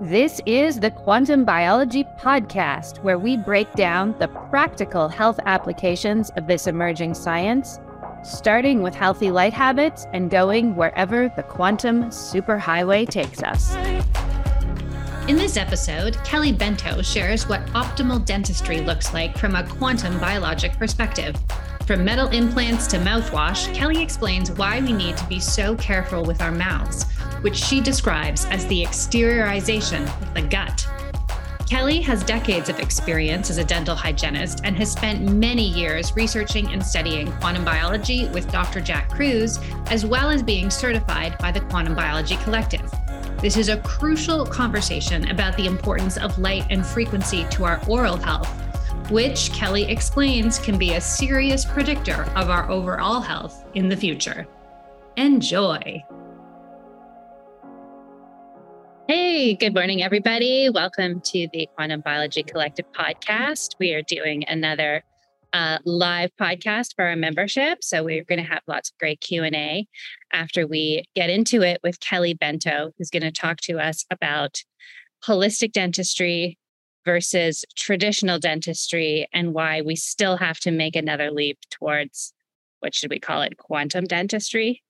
This is the Quantum Biology Podcast, where we break down the practical health applications of this emerging science, starting with healthy light habits and going wherever the quantum superhighway takes us. In this episode, Kelly Bento shares what optimal dentistry looks like from a quantum biologic perspective. From metal implants to mouthwash, Kelly explains why we need to be so careful with our mouths, which she describes as the exteriorization of the gut. Kelly has decades of experience as a dental hygienist and has spent many years researching and studying quantum biology with Dr. Jack Kruse, as well as being certified by the Quantum Biology Collective. This is a crucial conversation about the importance of light and frequency to our oral health which Kelly explains can be a serious predictor of our overall health in the future. Enjoy. Hey, good morning, everybody. Welcome to the Quantum Biology Collective podcast. We are doing another uh, live podcast for our membership, so we're going to have lots of great Q and A after we get into it with Kelly Bento, who's going to talk to us about holistic dentistry, versus traditional dentistry and why we still have to make another leap towards what should we call it quantum dentistry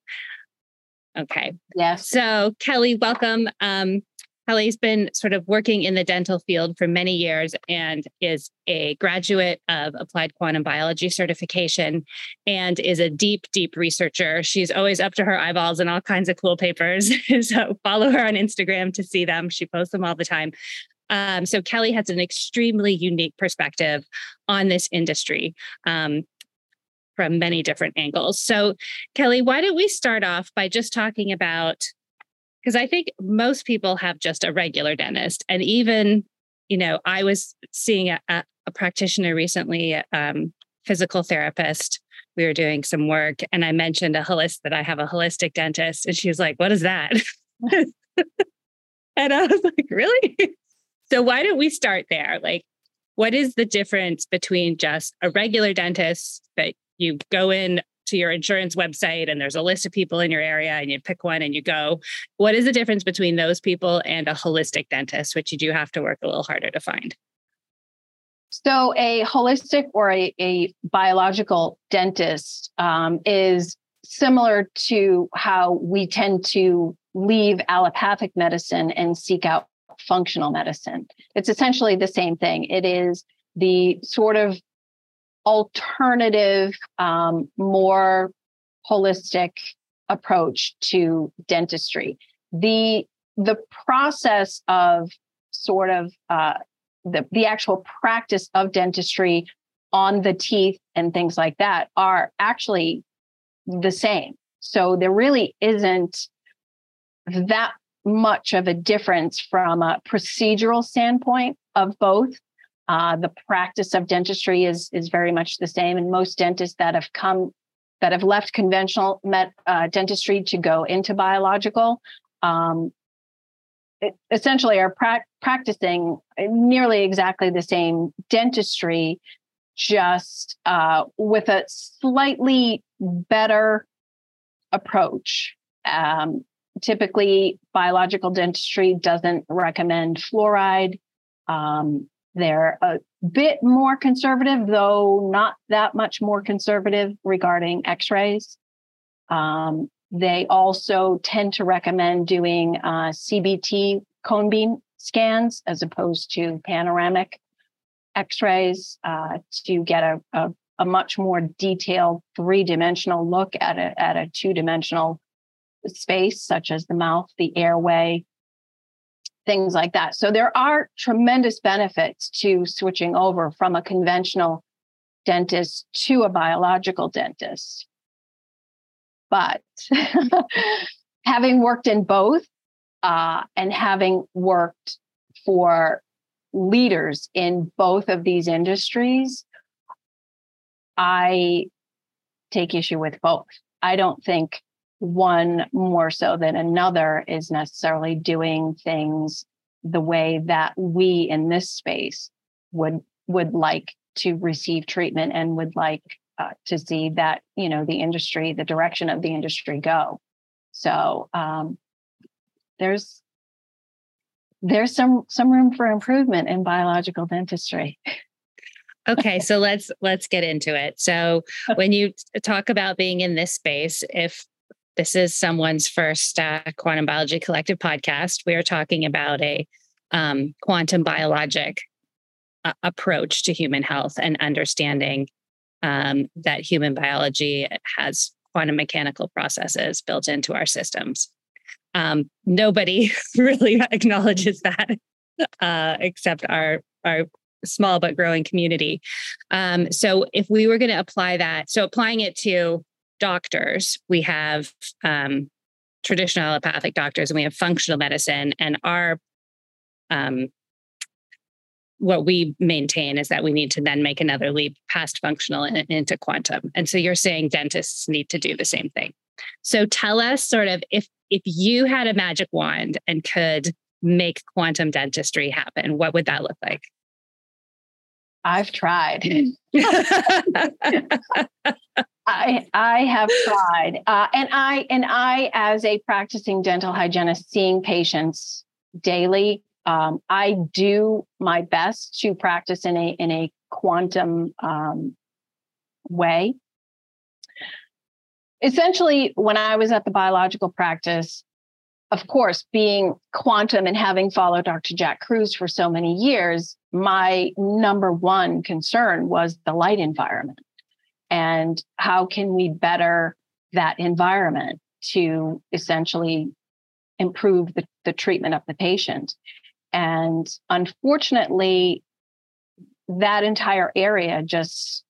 okay yeah so kelly welcome um, kelly's been sort of working in the dental field for many years and is a graduate of applied quantum biology certification and is a deep deep researcher she's always up to her eyeballs in all kinds of cool papers so follow her on instagram to see them she posts them all the time um, so Kelly has an extremely unique perspective on this industry. Um, from many different angles. So, Kelly, why don't we start off by just talking about because I think most people have just a regular dentist. And even, you know, I was seeing a, a, a practitioner recently, um, physical therapist. We were doing some work, and I mentioned a holistic that I have a holistic dentist, and she was like, "What is that?" and I was like, "Really?" So why don't we start there? Like, what is the difference between just a regular dentist that you go in to your insurance website and there's a list of people in your area and you pick one and you go? What is the difference between those people and a holistic dentist, which you do have to work a little harder to find? So, a holistic or a, a biological dentist um, is similar to how we tend to leave allopathic medicine and seek out functional medicine. It's essentially the same thing. It is the sort of alternative, um, more holistic approach to dentistry. The the process of sort of uh, the the actual practice of dentistry on the teeth and things like that are actually the same. So there really isn't that much of a difference from a procedural standpoint of both. Uh, the practice of dentistry is is very much the same, and most dentists that have come that have left conventional met, uh, dentistry to go into biological um, essentially are pra- practicing nearly exactly the same dentistry, just uh, with a slightly better approach. Um, typically biological dentistry doesn't recommend fluoride. Um, they're a bit more conservative, though not that much more conservative regarding x rays. Um, they also tend to recommend doing uh, CBCT cone beam scans as opposed to panoramic x rays uh, to get a, a, a, much more detailed three dimensional look at a, at a two dimensional space, such as the mouth, the airway, things like that. So there are tremendous benefits to switching over from a conventional dentist to a biological dentist. But having worked in both uh, and having worked for leaders in both of these industries, I take issue with both. I don't think one more so than another is necessarily doing things the way that we in this space would would like to receive treatment and would like uh, to see that you know the industry the direction of the industry go so um, there's there's some some room for improvement in biological dentistry. okay, so let's let's get into it. So when you talk about being in this space, if this is someone's first uh, quantum biology collective podcast, we are talking about a um, quantum biologic uh, approach to human health and understanding um, that human biology has quantum mechanical processes built into our systems. Um, nobody really acknowledges that uh, except our our small but growing community. Um, so if we were going to apply that, so applying it to doctors, we have um, traditional allopathic doctors and we have functional medicine, and our um, what we maintain is that we need to then make another leap past functional and into quantum. And so you're saying dentists need to do the same thing. So tell us sort of if if you had a magic wand and could make quantum dentistry happen, what would that look like? I've tried. I I have tried, uh, and I and I, as a practicing dental hygienist, seeing patients daily, um, I do my best to practice in a in a quantum um, way. Essentially, when I was at the biological practice, of course, being quantum and having followed Dr. Jack Kruse for so many years, my number one concern was the light environment. And how can we better that environment to essentially improve the, the treatment of the patient? And unfortunately, that entire area just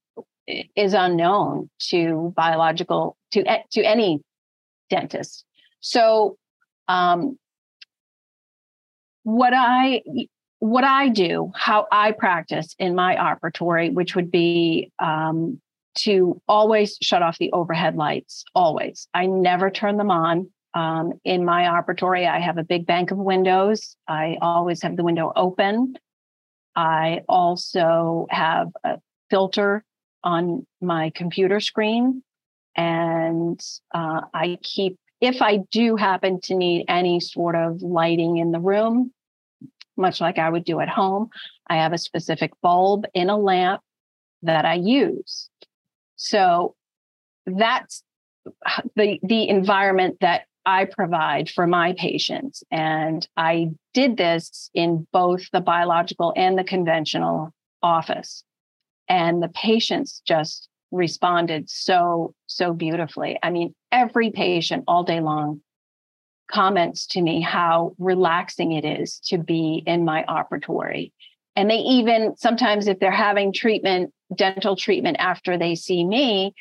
is unknown to biological to to any dentist. So um, what I what I do, how I practice in my operatory, which would be um, to always shut off the overhead lights. Always, I never turn them on. Um, in my operatory, I have a big bank of windows. I always have the window open. I also have a filter on my computer screen, and uh, I keep if I do happen to need any sort of lighting in the room, much like I would do at home, I have a specific bulb in a lamp that I use. So that's the the environment that I provide for my patients. And I did this in both the biological and the conventional office. And the patients just responded so, so beautifully. I mean, every patient all day long comments to me how relaxing it is to be in my operatory. And they even sometimes, if they're having treatment, dental treatment after they see me,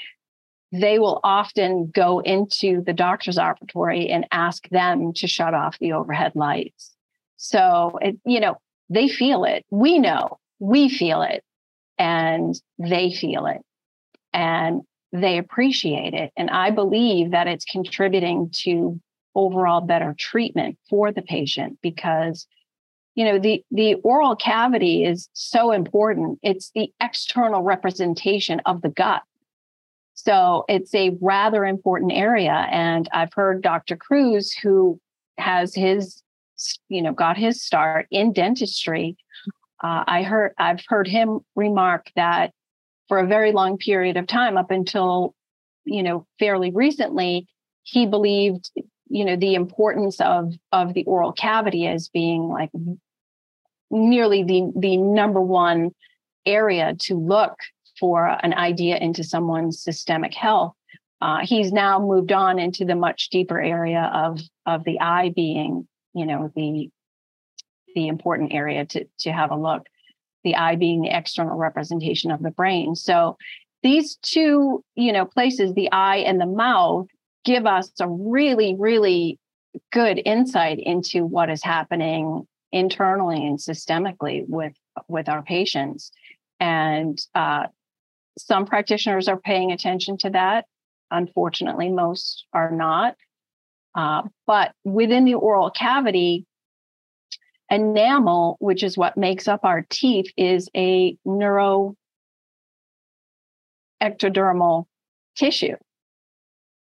they will often go into the doctor's operatory and ask them to shut off the overhead lights. So, it, you know, they feel it. We know we feel it and they feel it and they appreciate it. And I believe that it's contributing to overall better treatment for the patient because you know the the oral cavity is so important. It's the external representation of the gut. So it's a rather important area and i've heard dr Kruse who has his you know got his start in dentistry uh, i heard i've heard him remark that for a very long period of time up until you know fairly recently he believed you know the importance of of the oral cavity as being like nearly the the number one area to look for an idea into someone's systemic health uh, he's now moved on into the much deeper area of of the eye being you know the the important area to to have a look the eye being the external representation of the brain. So these two, you know, places, the eye and the mouth, give us a really, really good insight into what is happening internally and systemically with with our patients. And uh, some practitioners are paying attention to that. Unfortunately, most are not. Uh, but within the oral cavity, enamel, which is what makes up our teeth, is a neuro ectodermal tissue.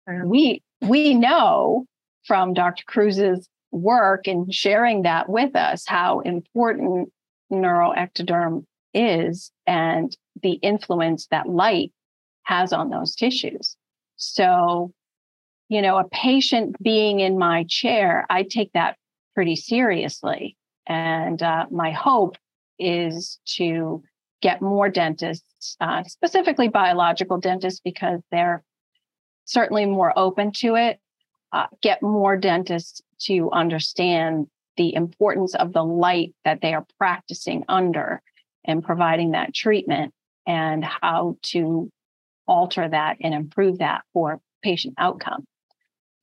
We we know from Dr. Kruse's work and sharing that with us, how important neuroectoderm is and the influence that light has on those tissues. So, you know, a patient being in my chair, I take that pretty seriously. And uh, my hope is to get more dentists, uh, specifically biological dentists, because they're certainly more open to it. Uh, get more dentists to understand the importance of the light that they are practicing under and providing that treatment and how to alter that and improve that for patient outcome.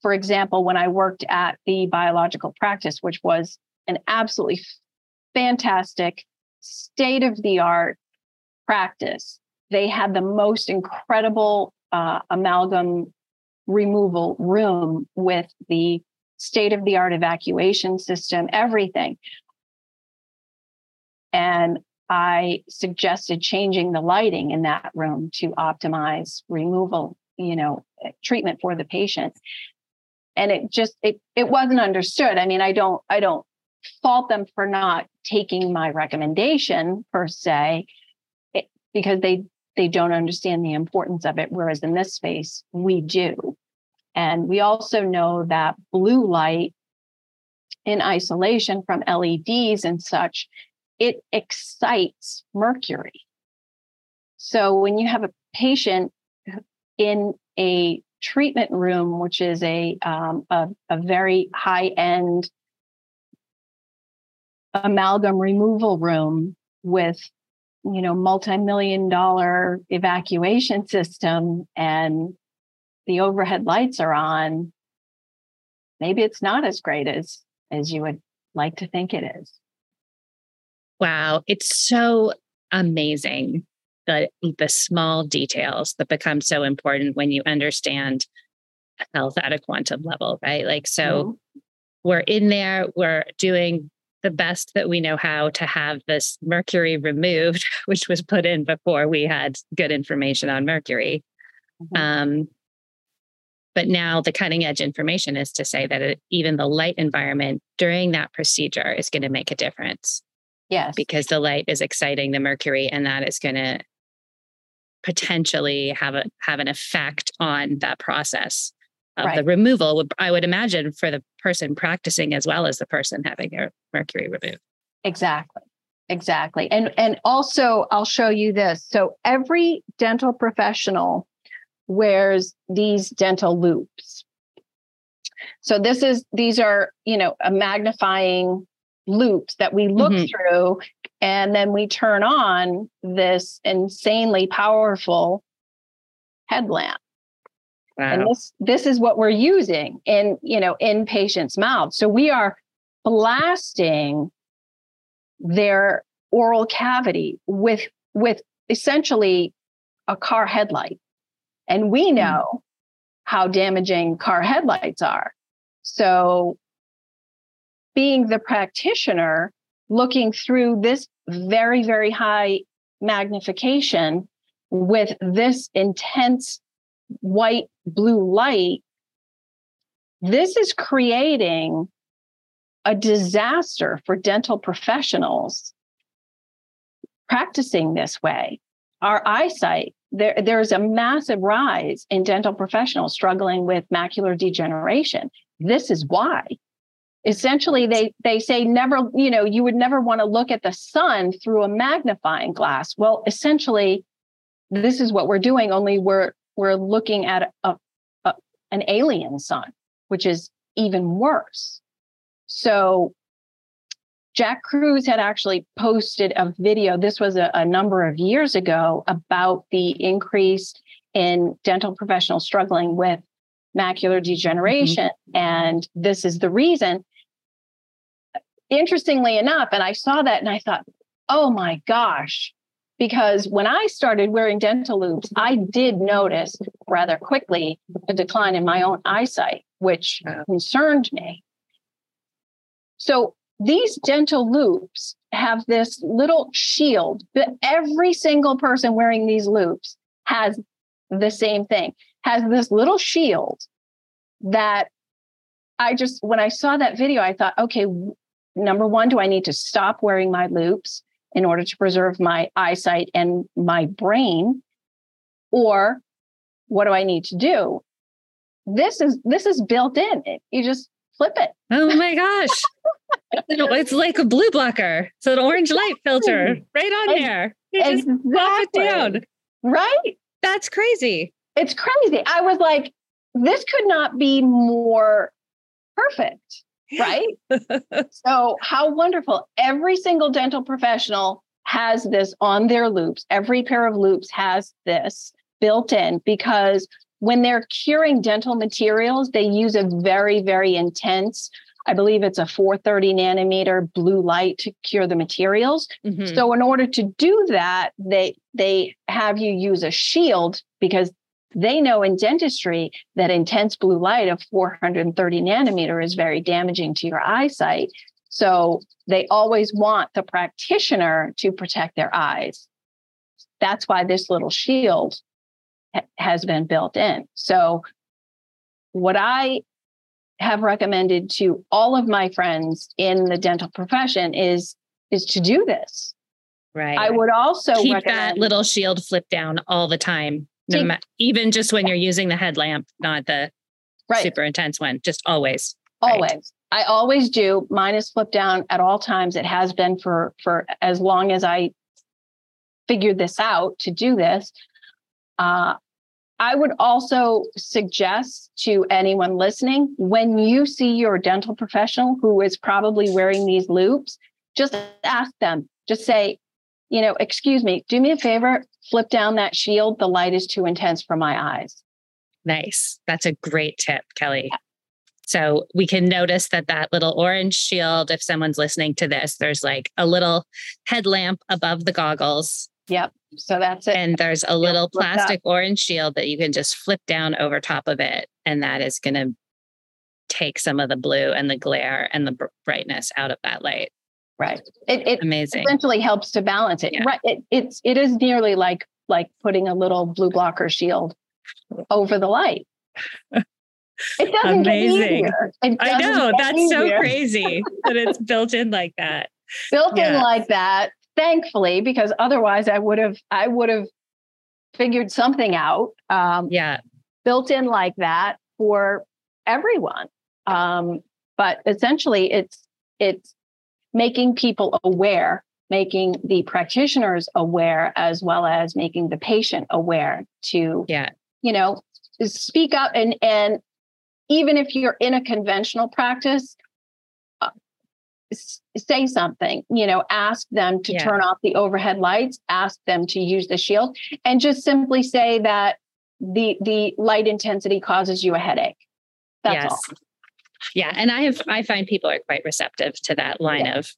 For example, when I worked at the biological practice, which was an absolutely fantastic, state of the art practice, they had the most incredible uh, amalgam removal room with the state of the art evacuation system, everything. And I suggested changing the lighting in that room to optimize removal, you know, eh, treatment for the patient. And it just it it wasn't understood. I mean, I don't I don't fault them for not taking my recommendation per se it, because they they don't understand the importance of it whereas in this space we do and we also know that blue light in isolation from LEDs and such, it excites mercury. So when you have a patient in a treatment room, which is a, um, a, a very high end amalgam removal room with you know multi-million dollar evacuation system and the overhead lights are on, maybe it's not as great as as you would like to think it is. Wow, it's so amazing the the small details that become so important when you understand health at a quantum level, right? Like so mm-hmm. we're in there, we're doing the best that we know how to have this mercury removed, which was put in before we had good information on mercury. Mm-hmm. Um, but now the cutting edge information is to say that it, even the light environment during that procedure is going to make a difference. Yes. Because the light is exciting the mercury and that is going to potentially have a have an effect on that process of right. the removal i would imagine for the person practicing as well as the person having their mercury removed exactly exactly and and also i'll show you this so every dental professional wears these dental loupes. So this is these are, you know, a magnifying loupes that we look mm-hmm. through and then we turn on this insanely powerful headlamp. Wow. And this this is what we're using in, you know, in patients' mouths. So we are blasting their oral cavity with with essentially a car headlight. And we hmm. know how damaging car headlights are. So, being the practitioner, looking through this very, very high magnification with this intense white blue light, this is creating a disaster for dental professionals practicing this way. Our eyesight there, there's a massive rise in dental professionals struggling with macular degeneration. This is why. Essentially, they they say never, you know, you would never want to look at the sun through a magnifying glass. Well, essentially, this is what we're doing. Only we're we're looking at a, a an alien sun, which is even worse. So Jack Kruse had actually posted a video, this was a, a, number of years ago, about the increase in dental professionals struggling with macular degeneration. Mm-hmm. And this is the reason. Interestingly enough, and I saw that and I thought, oh my gosh, because when I started wearing dental loupes, I did notice rather quickly a decline in my own eyesight, which concerned me. So these dental loupes have this little shield but every single person wearing these loupes has the same thing has this little shield that I just, when I saw that video, I thought, okay, number one, do I need to stop wearing my loupes in order to preserve my eyesight and my brain? Or what do I need to do? This is this is built in. You just flip it. Oh my gosh. it's like a blue blocker. So an orange light filter right on there. You just exactly. pop it down. Right? That's crazy. It's crazy. I was like, this could not be more perfect. Right. so, how wonderful. Every single dental professional has this on their loupes. Every pair of loupes has this built in because when they're curing dental materials, they use a very, very intense, I believe it's a 430 nanometer blue light to cure the materials. Mm-hmm. So in order to do that, they they have you use a shield because they know in dentistry that intense blue light of 430 nanometer is very damaging to your eyesight. So they always want the practitioner to protect their eyes. That's why this little shield has been built in. So, what I have recommended to all of my friends in the dental profession is is to do this. Right. I would also keep that little shield flip down all the time, no ma- even just when you're using the headlamp, not the right. super intense one. Just always. Always. Right. I always do. Mine is flipped down at all times. It has been for for as long as I figured this out to do this. Uh, I would also suggest to anyone listening when you see your dental professional who is probably wearing these loupes, just ask them, just say, you know, excuse me, do me a favor, flip down that shield. The light is too intense for my eyes. Nice. That's a great tip, Kelly. So we can notice that that little orange shield, if someone's listening to this, there's like a little headlamp above the goggles Yep. So that's it. And there's a little plastic orange shield that you can just flip down over top of it. And that is going to take some of the blue and the glare and the brightness out of that light. Right. It, it amazing. essentially helps to balance it. Yeah. Right. It, it's it is nearly like like putting a little blue blocker shield over the light. It doesn't amazing. It I know that's easier. so crazy that it's built in like that. Built yeah. in like that thankfully, because otherwise I would have I would have figured something out. Um, yeah, built in like that for everyone. Um, but essentially, it's it's making people aware, making the practitioners aware, as well as making the patient aware to yeah, you know, speak up and and even if you're in a conventional practice, say something you know ask them to yeah. turn off the overhead lights ask them to use the shield and just simply say that the the light intensity causes you a headache that's yes. all yeah and i have i find people are quite receptive to that line yeah. of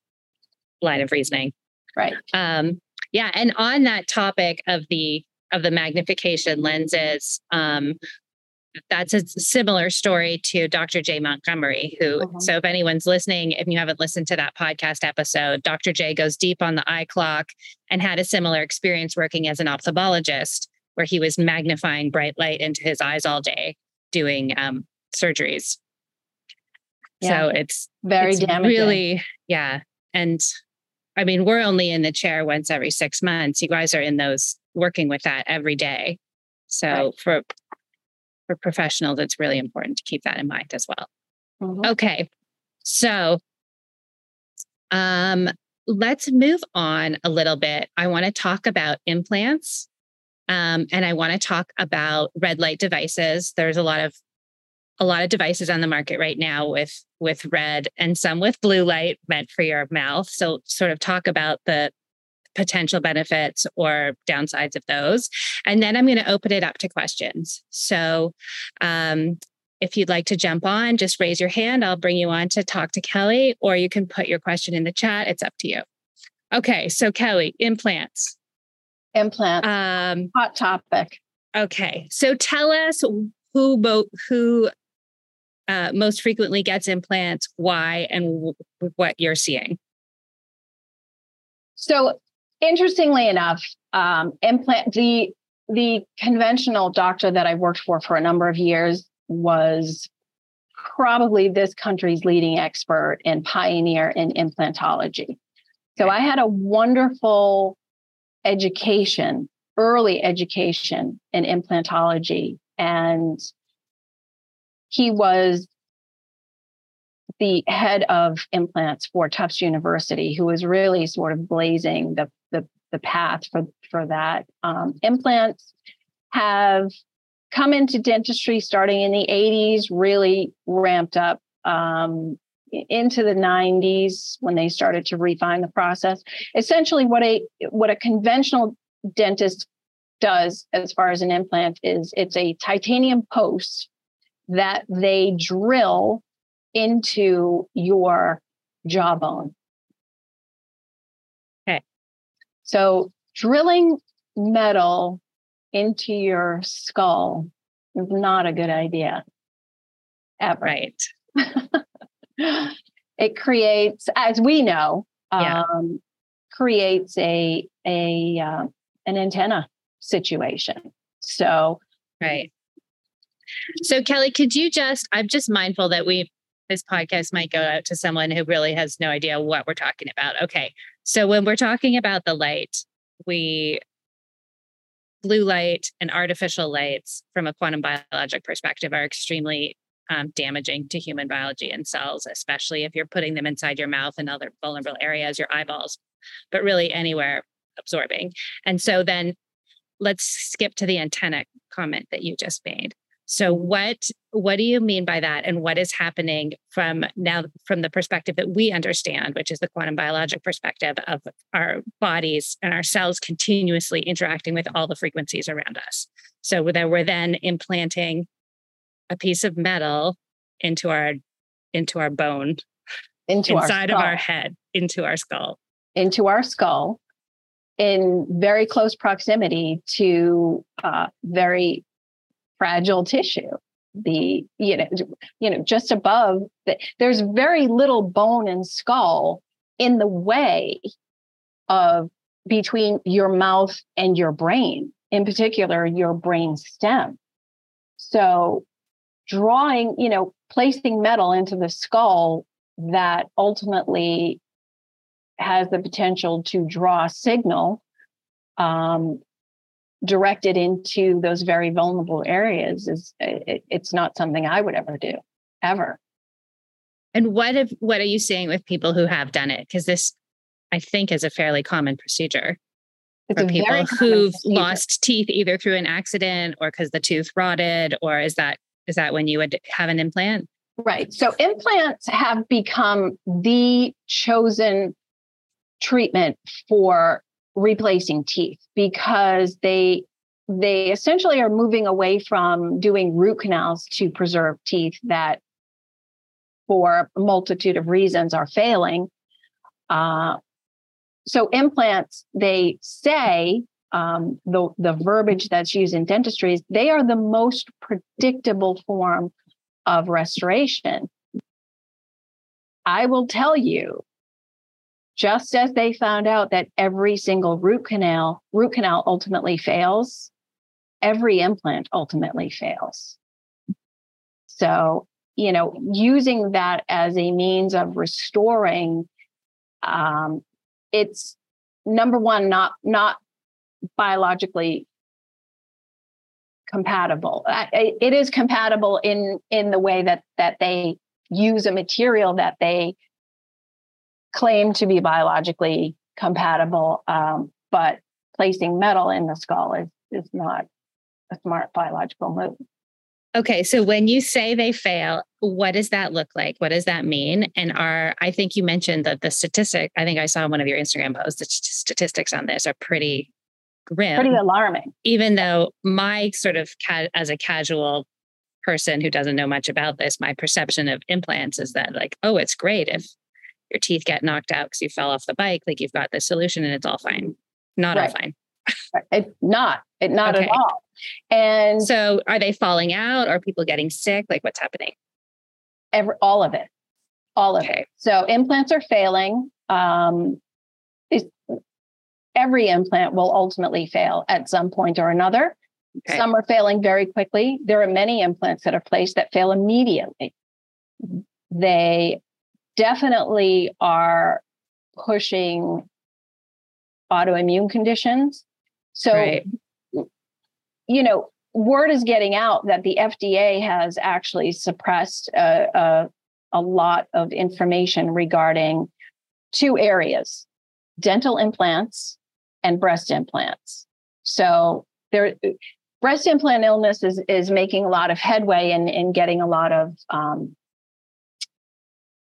line of reasoning right um yeah and on that topic of the of the magnification lenses um that's a similar story to Dr. Jay Montgomery, who, uh-huh. so if anyone's listening, if you haven't listened to that podcast episode, Dr. Jay goes deep on the eye clock and had a similar experience working as an ophthalmologist, where he was magnifying bright light into his eyes all day doing um, surgeries. Yeah. So it's very it's damaging. Really, yeah. And I mean, we're only in the chair once every six months. You guys are in those working with that every day. So right. for for professionals, it's really important to keep that in mind as well. Mm-hmm. Okay. So um, let's move on a little bit. I want to talk about implants. Um, and I want to talk about red light devices. There's a lot of a lot of devices on the market right now with with red and some with blue light meant for your mouth. So sort of talk about the potential benefits or downsides of those. And then I'm going to open it up to questions. So um, if you'd like to jump on, just raise your hand. I'll bring you on to talk to Kelly, or you can put your question in the chat. It's up to you. Okay, so Kelly, implants. Implants. Um, Hot topic. Okay, so tell us who both who uh, most frequently gets implants, why, and w- what you're seeing. So interestingly enough, um, implant the the conventional doctor that I worked for for a number of years was probably this country's leading expert and pioneer in implantology. So I had a wonderful education, early education in implantology. And he was the head of implants for Tufts University, who was really sort of blazing the, the, path for, for that. Um, implants have come into dentistry starting in the 80s, really ramped up um, into the 90s when they started to refine the process. Essentially, what a what a conventional dentist does as far as an implant is it's a titanium post that they drill into your jawbone. So drilling metal into your skull is not a good idea. Ever. Right. it creates, as we know, Yeah. um, creates a a uh, an antenna situation. So Right. So, Kelly, could you just, I'm just mindful that we, this podcast might go out to someone who really has no idea what we're talking about. Okay. So, when we're talking about the light, we, blue light and artificial lights from a quantum biologic perspective are extremely um, damaging to human biology and cells, especially if you're putting them inside your mouth and other vulnerable areas, your eyeballs, but really anywhere absorbing. And so then let's skip to the antenna comment that you just made. So what what do you mean by that and what is happening from now from the perspective that we understand which is the quantum biologic perspective of our bodies and our cells continuously interacting with all the frequencies around us. So that we're then implanting a piece of metal into our into our bone into inside our of our head into our skull. into our skull in very close proximity to uh, very fragile tissue. The you know you know just above the, there's very little bone and skull in the way of between your mouth and your brain in particular your brain stem. So drawing you know placing metal into the skull that ultimately has the potential to draw a signal um, directed into those very vulnerable areas is it, it's not something I would ever do ever. And what if what are you seeing with people who have done it? Because this, I think, is a fairly common procedure It's for people who've procedure. lost teeth either through an accident or because the tooth rotted, or is that is that when you would have an implant? Right. So implants have become the chosen treatment for replacing teeth because they they essentially are moving away from doing root canals to preserve teeth that for a multitude of reasons are failing. Uh, so implants, they say um, the the verbiage that's used in dentistry is they are the most predictable form of restoration. I will tell you, just as they found out that every single root canal root canal ultimately fails, every implant ultimately fails. So, you know, using that as a means of restoring, um, it's number one, not not biologically compatible. It is compatible in in the way that that they use a material that they claim to be biologically compatible, um, but placing metal in the skull is is not a smart biological move. Okay, so when you say they fail, what does that look like? What does that mean? And are I think you mentioned that the statistic, I think I saw one of your Instagram posts, the st- statistics on this are pretty grim. Pretty alarming. even though my sort of as a casual person who doesn't know much about this, my perception of implants is that like, oh, it's great if your teeth get knocked out because you fell off the bike, like you've got the solution and it's all fine. Not all fine. It not it not Okay. at all. And So are they falling out? Are people getting sick? Like what's happening? every, all of it, all of it. Okay. So implants are failing. Um, every implant will ultimately fail at some point or another. Okay. Some are failing very quickly. There are many implants that are placed that fail immediately. they definitely are pushing autoimmune conditions. So, right. you know, word is getting out that the FDA has actually suppressed a, a, a lot of information regarding two areas dental implants and breast implants. So there breast implant illness is is making a lot of headway and in, in getting a lot of um,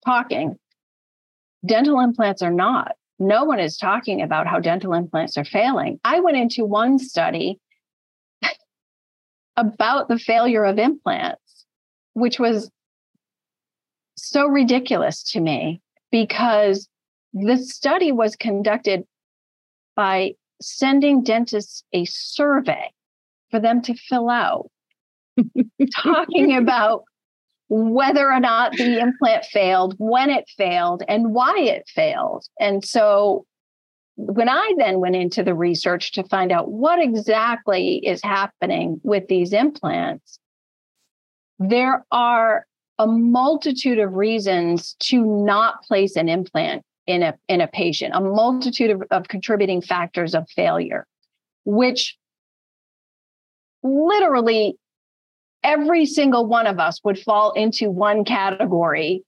talking. Dental implants are not. No one is talking about how dental implants are failing. I went into one study about the failure of implants, which was so ridiculous to me because the study was conducted by sending dentists a survey for them to fill out, talking about whether or not the implant failed, when it failed, and why it failed. And so when I then went into the research to find out what exactly is happening with these implants, there are a multitude of reasons to not place an implant in a in a patient, a multitude of, of contributing factors of failure, which literally every single one of us would fall into one category.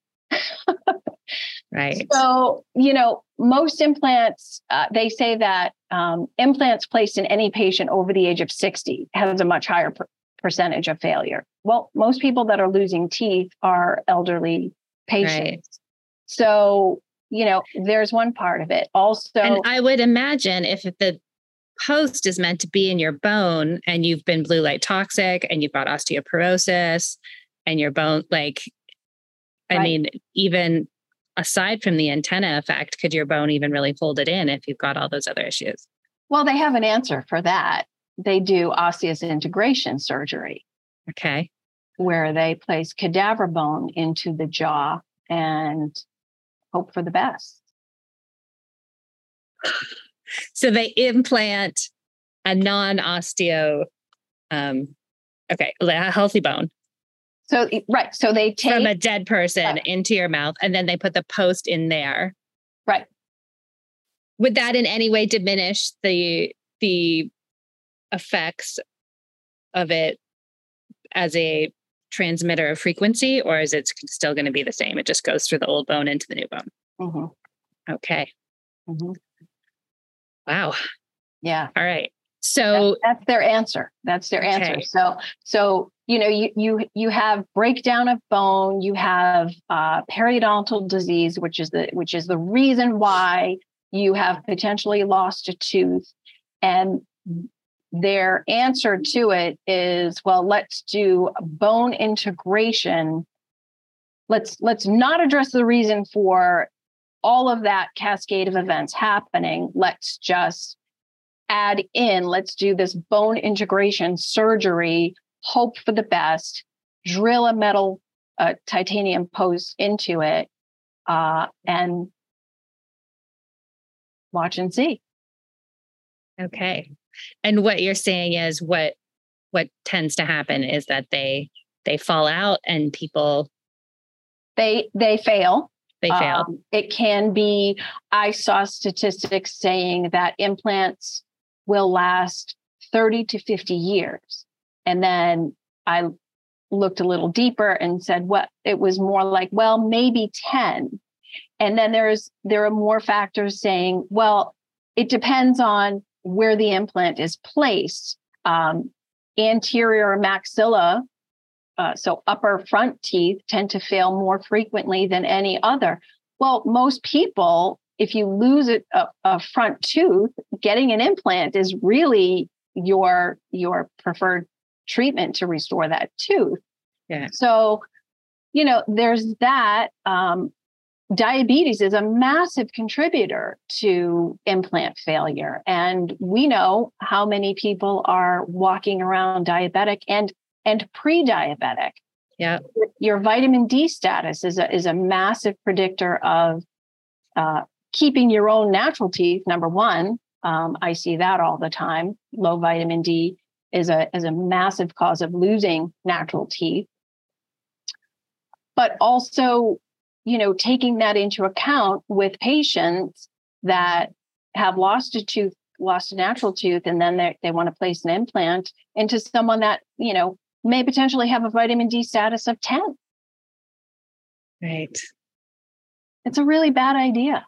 right. So, you know, most implants, uh, they say that um, implants placed in any patient over the age of 60 has a much higher per- percentage of failure. Well, most people that are losing teeth are elderly patients. Right. So, you know, there's one part of it. Also, and I would imagine if the post is meant to be in your bone and you've been blue light toxic and you've got osteoporosis and your bone like i right. mean even aside from the antenna effect could your bone even really hold it in if you've got all those other issues? Well they have an answer for that. They do osseous integration surgery. Okay. Where they place cadaver bone into the jaw and hope for the best so they implant a non-osteo um okay a healthy bone. So right so they take from a dead person into your mouth and then they put the post in there. Right. Would that in any way diminish the the effects of it as a transmitter of frequency or is it still going to be the same? It just goes through the old bone into the new bone. Mm-hmm. okay. Mm-hmm. Wow. Yeah. All right. So that's, that's their answer. That's their okay. answer. So so you know you you you have breakdown of bone. You have uh, periodontal disease, which is the which is the reason why you have potentially lost a tooth, and their answer to it is well let's do bone integration let's let's not address the reason for all of that cascade of events happening, let's just add in, let's do this bone integration surgery, hope for the best, drill a metal uh, titanium post into it, uh, and watch and see. Okay. And what you're saying is what what tends to happen is that they they fall out and people they they fail they fail. Um, it can be, I saw statistics saying that implants will last 30 to 50 years. And then I looked a little deeper and said, what it was more like, well, maybe 10. And then there's there are more factors saying, well, it depends on where the implant is placed. Um, anterior maxilla uh, so upper front teeth tend to fail more frequently than any other. Well, most people, if you lose a, a front tooth, getting an implant is really your your preferred treatment to restore that tooth. Yeah. So, you know, there's that. Um, diabetes is a massive contributor to implant failure. And we know how many people are walking around diabetic and and pre-diabetic. Yeah. Your vitamin D status is a, is a massive predictor of uh, keeping your own natural teeth. Number one, um, I see that all the time. Low vitamin D is a is a massive cause of losing natural teeth. but also, you know, taking that into account with patients that have lost a tooth, lost a natural tooth, and then they, they want to place an implant into someone that, you know, may potentially have a vitamin D status of 10. Right. It's a really bad idea.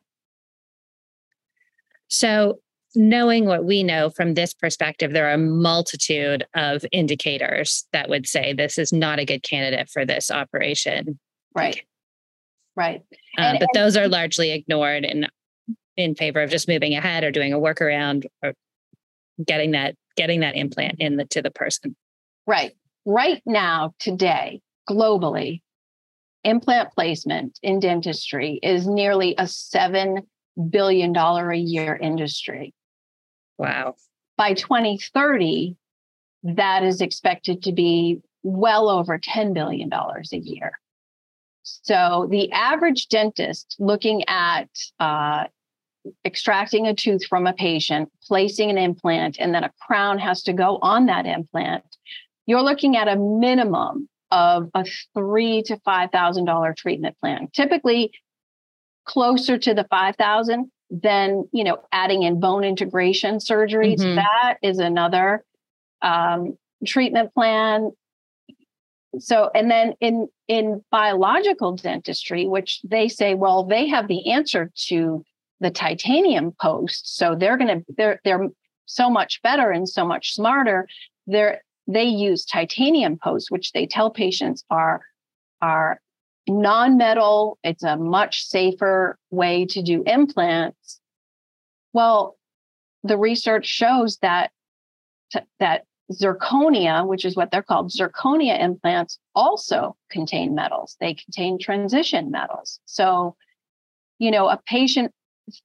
So, knowing what we know from this perspective, there are a multitude of indicators that would say this is not a good candidate for this operation. Right. Right. Uh, and, but and, those are largely ignored in in favor of just moving ahead or doing a workaround or getting that getting that implant in the, to the person. Right. Right now, today, globally, implant placement in dentistry is nearly a $7 billion a year industry. Wow. By 2030, that is expected to be well over $10 billion a year. So the average dentist looking at uh, extracting a tooth from a patient, placing an implant, and then a crown has to go on that implant, you're looking at a minimum of a three to five thousand dollar treatment plan. Typically, closer to the five thousand. Then you know, adding in bone integration surgeries mm-hmm. that is another um, treatment plan. So, and then in in biological dentistry, which they say, well, they have the answer to the titanium post, so they're going to they're they're so much better and so much smarter. They're they use titanium posts, which they tell patients are, are non-metal. It's a much safer way to do implants. Well, the research shows that that zirconia, which is what they're called, zirconia implants also contain metals. They contain transition metals. So, you know, a patient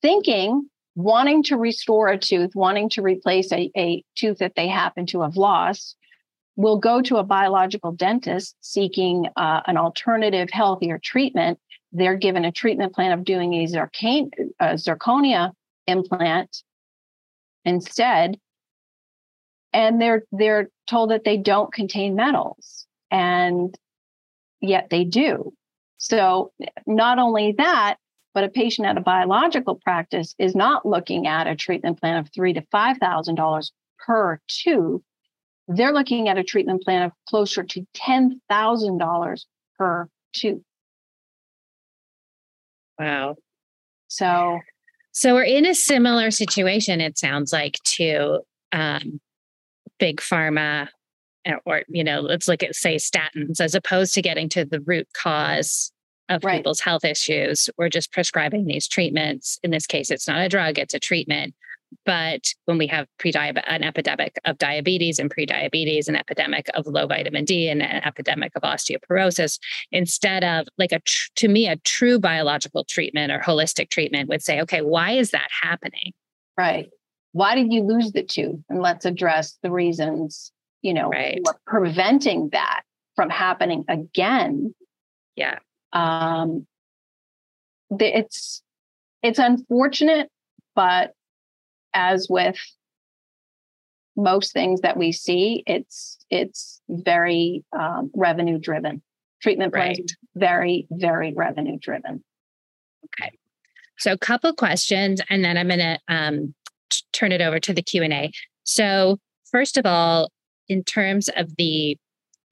thinking, wanting to restore a tooth, wanting to replace a, a tooth that they happen to have lost, will go to a biological dentist seeking uh, an alternative, healthier treatment. They're given a treatment plan of doing a, zircon- a zirconia implant instead, and they're they're told that they don't contain metals, and yet they do. So not only that, but a patient at a biological practice is not looking at a treatment plan of three to five thousand dollars per tooth they're looking at a treatment plan of closer to $10,000 per tooth. Wow. So, so we're in a similar situation, it sounds like, to um, big pharma, uh, or, you know, let's look at, say, statins, as opposed to getting to the root cause of right. people's health issues. We're just prescribing these treatments. In this case, it's not a drug, it's a treatment but when we have pre an epidemic of diabetes and pre-diabetes, an epidemic of low vitamin D, and an epidemic of osteoporosis, instead of like a tr- to me a true biological treatment or holistic treatment would say, okay, why is that happening? Right. Why did you lose the tooth? And let's address the reasons. You know, right. preventing that from happening again. Yeah. Um, it's it's unfortunate, but as with most things that we see, it's it's very um, revenue driven. Treatment plans right. very very revenue driven. Okay, so a couple questions, and then I'm going to um, t- turn it over to the Q and A. So first of all, in terms of the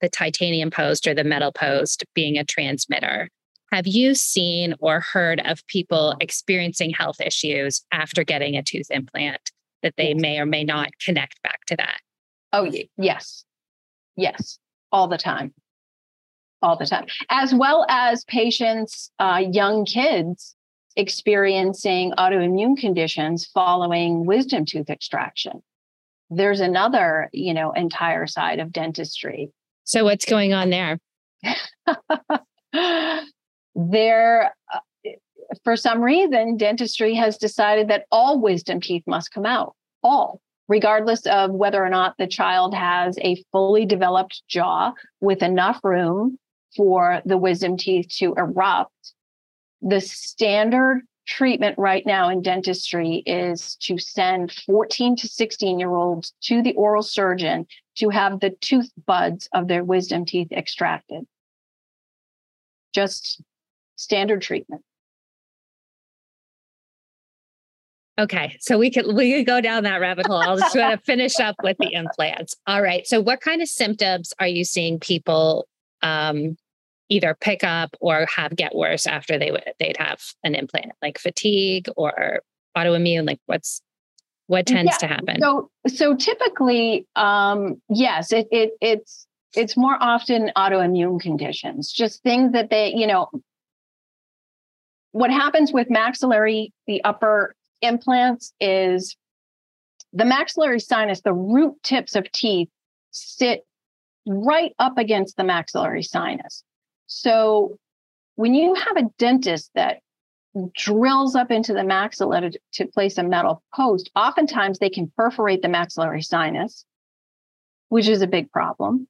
the titanium post or the metal post being a transmitter, have you seen or heard of people experiencing health issues after getting a tooth implant that they may or may not connect back to that? Oh, yes. Yes, all the time. All the time. As well as patients, uh, young kids experiencing autoimmune conditions following wisdom tooth extraction. There's another, you know, entire side of dentistry. So what's going on there? there uh, for some reason dentistry has decided that all wisdom teeth must come out all regardless of whether or not the child has a fully developed jaw with enough room for the wisdom teeth to erupt. The standard treatment right now in dentistry is to send 14 to 16 year olds to the oral surgeon to have the tooth buds of their wisdom teeth extracted. Just standard treatment. Okay, so we could we could go down that rabbit hole. I'll just want to finish up with the implants. All right. So, what kind of symptoms are you seeing people um, either pick up or have get worse after they would they'd have an implant, like fatigue or autoimmune? Like, what's what tends yeah, to happen? So, so typically, um, yes, it, it it's it's more often autoimmune conditions, just things that they, you know, what happens with maxillary, the upper implants is the maxillary sinus, the root tips of teeth sit right up against the maxillary sinus. So when you have a dentist that drills up into the maxilla to, to place a metal post, oftentimes they can perforate the maxillary sinus, which is a big problem.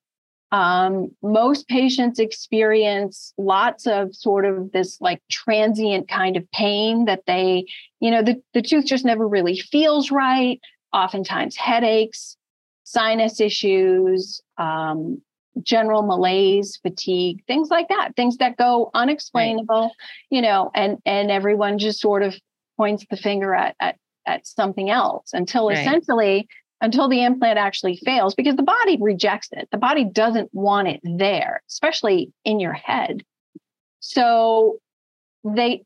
Um, most patients experience lots of sort of this like transient kind of pain that they, you know, the, the tooth just never really feels right. Oftentimes headaches, sinus issues, um, general malaise, fatigue, things like that, things that go unexplainable, right. you know, and and everyone just sort of points the finger at at, at something else until right. essentially until the implant actually fails because the body rejects it. The body doesn't want it there, especially in your head. So they,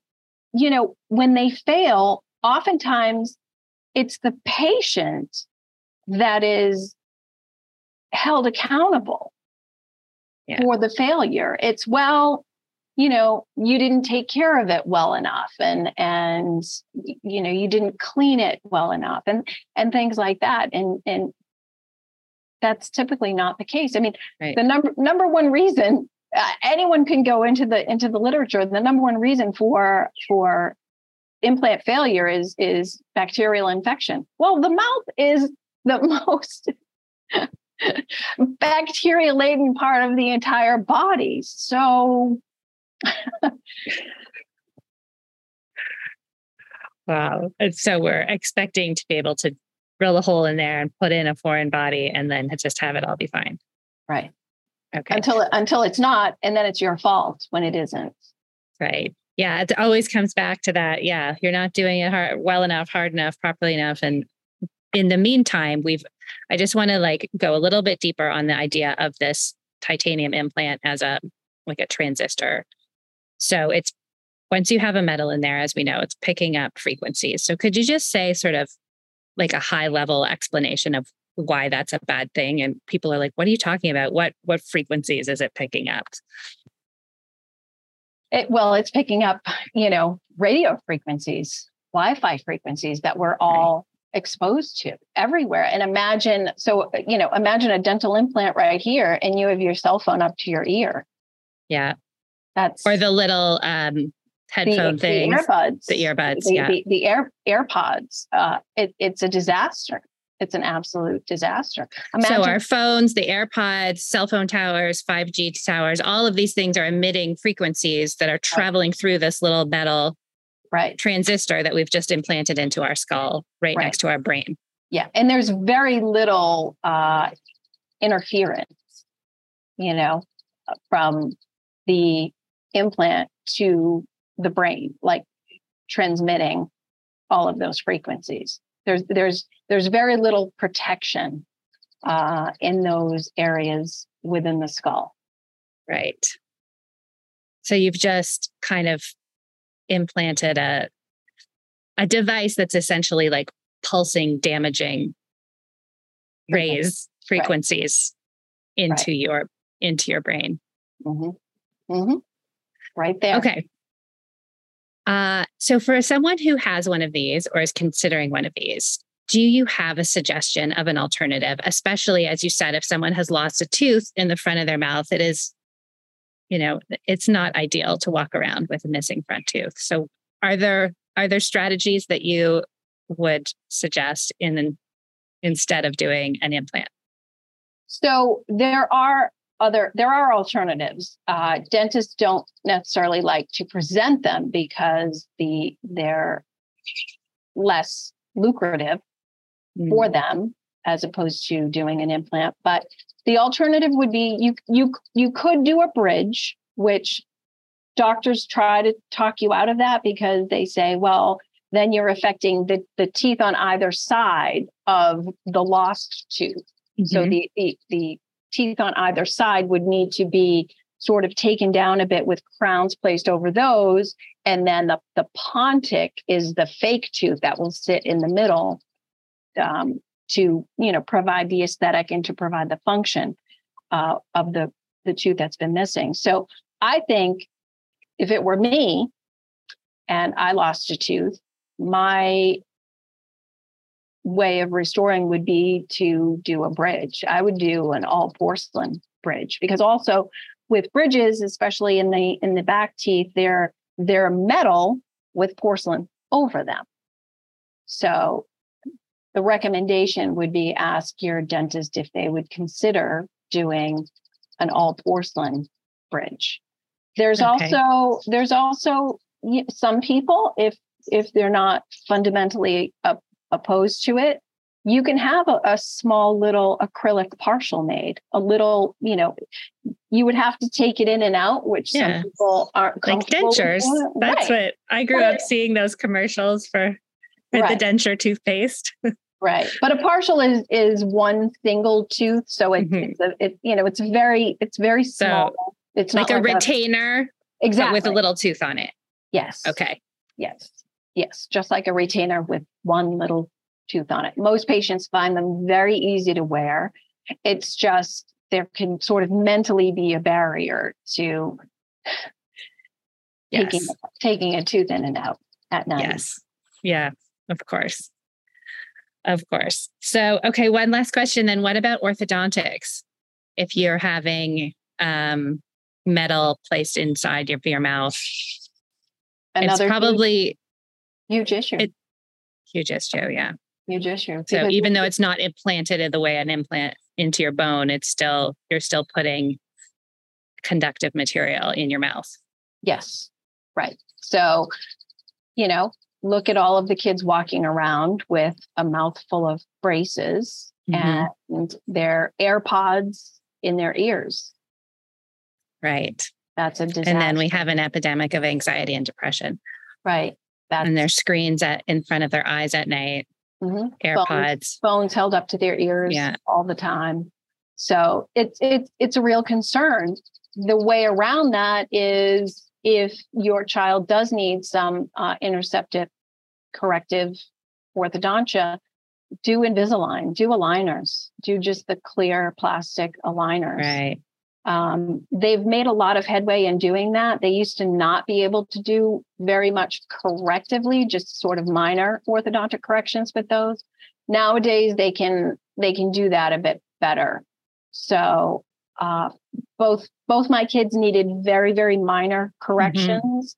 you know, when they fail, oftentimes it's the patient that is held accountable yeah. for the failure. It's, well, you know you didn't take care of it well enough and and you know you didn't clean it well enough and and things like that. And and that's typically not the case. I mean right. the number number one reason uh, anyone can go into the into the literature the number one reason for for implant failure is is bacterial infection. Well the mouth is the most bacteria laden part of the entire body. So wow. And so we're expecting to be able to drill a hole in there and put in a foreign body and then just have it all be fine. Right. Okay. Until until it's not, and then it's your fault when it isn't. Right. Yeah. It always comes back to that. Yeah. You're not doing it hard, well enough, hard enough, properly enough. And in the meantime, we've I just want to like go a little bit deeper on the idea of this titanium implant as a like a transistor so it's once you have a metal in there, as we know, it's picking up frequencies. So could you just say sort of like a high level explanation of why that's a bad thing? And people are like, what are you talking about? What what frequencies is it picking up? It, well, it's picking up, you know, radio frequencies, Wi-Fi frequencies that we're all right. exposed to everywhere. And imagine, so you know, imagine a dental implant right here, and you have your cell phone up to your ear. Yeah. That's or the little um, headphone thing, the earbuds, the earbuds, the, yeah, the, the air AirPods. Uh, it, it's a disaster. It's an absolute disaster. Imagine- so our phones, the AirPods, cell phone towers, 5G towers, all of these things are emitting frequencies that are traveling right. through this little metal right. transistor that we've just implanted into our skull right, right. next to our brain. Yeah. And there's very little uh, interference, you know, from the implant to the brain, like transmitting all of those frequencies. There's there's there's very little protection uh, in those areas within the skull. Right. So you've just kind of implanted a a device that's essentially like pulsing, damaging rays frequencies right. into right. your into your brain. Mm-hmm. Mm-hmm right there. Okay. Uh, so, for someone who has one of these or is considering one of these, do you have a suggestion of an alternative? Especially as you said, if someone has lost a tooth in the front of their mouth, it is, you know, it's not ideal to walk around with a missing front tooth. So, are there are there strategies that you would suggest in instead of doing an implant? So there are other there are alternatives uh, dentists don't necessarily like to present them because the they're less lucrative mm. for them as opposed to doing an implant but the alternative would be you you you could do a bridge which doctors try to talk you out of that because they say, well, then you're affecting the, the teeth on either side of the lost tooth. Mm-hmm. So the, the the teeth on either side would need to be sort of taken down a bit with crowns placed over those. And then the, the pontic is the fake tooth that will sit in the middle um, to, you know, provide the aesthetic and to provide the function uh, of the, the tooth that's been missing. So I think if it were me and I lost a tooth, my way of restoring would be to do a bridge. I would do an all porcelain bridge because also with bridges, especially in the in the back teeth, they're they're metal with porcelain over them. So the recommendation would be ask your dentist if they would consider doing an all porcelain bridge. There's okay. also there's also some people if if they're not fundamentally opposed to it, you can have a, a, small little acrylic partial made, a little, you know, you would have to take it in and out, which yeah. some people aren't like dentures. That's right. what I grew right. up seeing those commercials for, for right. the denture toothpaste. right, but a partial is is one single tooth, so it, mm-hmm. it's a, it you know it's very it's very small. So it's like a like retainer, a, exactly with a little tooth on it. Yes. Okay. Yes. Yes, just like a retainer with one little tooth on it. Most patients find them very easy to wear. It's just there can sort of mentally be a barrier to yes. taking taking a tooth in and out at night. Yes. Yeah, of course. Of course. So, okay, one last question then. What about orthodontics? If you're having um, metal placed inside your, your mouth, Another it's probably Huge issue. It, huge issue, yeah. Huge issue. So even though it's not implanted in the way an implant into your bone, it's still you're still putting conductive material in your mouth. Yes. Right. So, you know, look at all of the kids walking around with a mouth full of braces mm-hmm. and their AirPods in their ears. Right. That's a disaster. And then we have an epidemic of anxiety and depression. Right. That's, and their screens at in front of their eyes at night. Mm-hmm. AirPods, phones, phones, held up to their ears yeah. all the time. So it's it's it's a real concern. The way around that is if your child does need some uh, interceptive corrective orthodontia, do Invisalign, do aligners, do just the clear plastic aligners. Right. Um, they've made a lot of headway in doing that. They used to not be able to do very much correctively, just sort of minor orthodontic corrections with those. Nowadays, they can they can do that a bit better. So uh, both both my kids needed very very minor mm-hmm. corrections,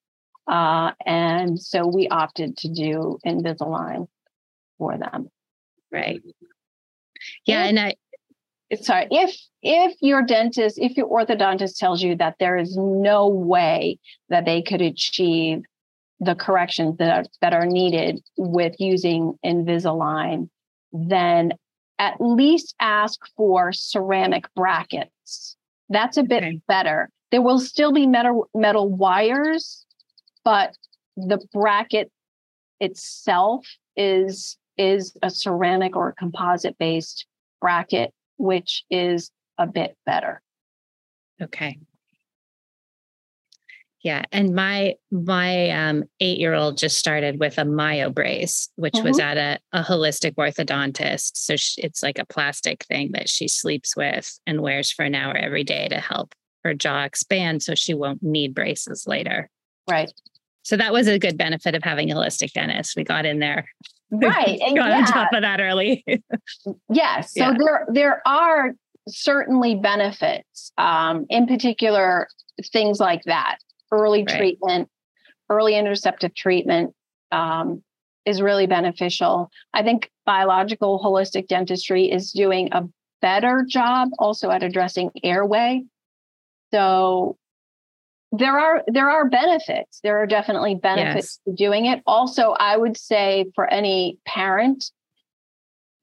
mm-hmm. uh, and so we opted to do Invisalign for them. Right. Yeah, and I sorry if if your dentist if your orthodontist tells you that there is no way that they could achieve the corrections that are, that are needed with using invisalign then at least ask for ceramic brackets. That's a bit okay. better. There will still be metal metal wires but the bracket itself is is a ceramic or a composite based bracket which is a bit better. Okay. Yeah, and my my um, eight year old just started with a Myobrace, which mm-hmm. was at a, a holistic orthodontist. So she, it's like a plastic thing that she sleeps with and wears for an hour every day to help her jaw expand, so she won't need braces later. Right. So that was a good benefit of having a holistic dentist. We got in there right and got yeah. on top of that early yes so yeah. there there are certainly benefits um, in particular things like that early right. treatment early interceptive treatment um, is really beneficial i think biological holistic dentistry is doing a better job also at addressing airway so there are there are benefits there are definitely benefits yes. to doing it also i would say for any parent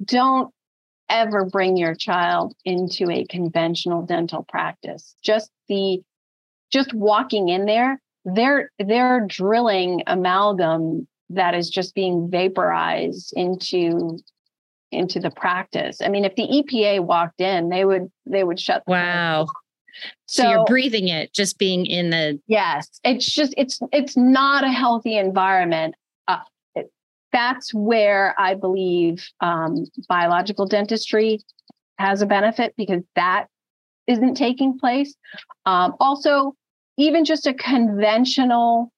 don't ever bring your child into a conventional dental practice just the just walking in there they're they're drilling amalgam that is just being vaporized into into the practice. I mean, if the EPA walked in, they would they would shut. wow. So, so, you're breathing it, just being in the. Yes, it's just it's it's not a healthy environment. Uh, it, that's where I believe um, biological dentistry has a benefit because that isn't taking place. Um, also, even just a conventional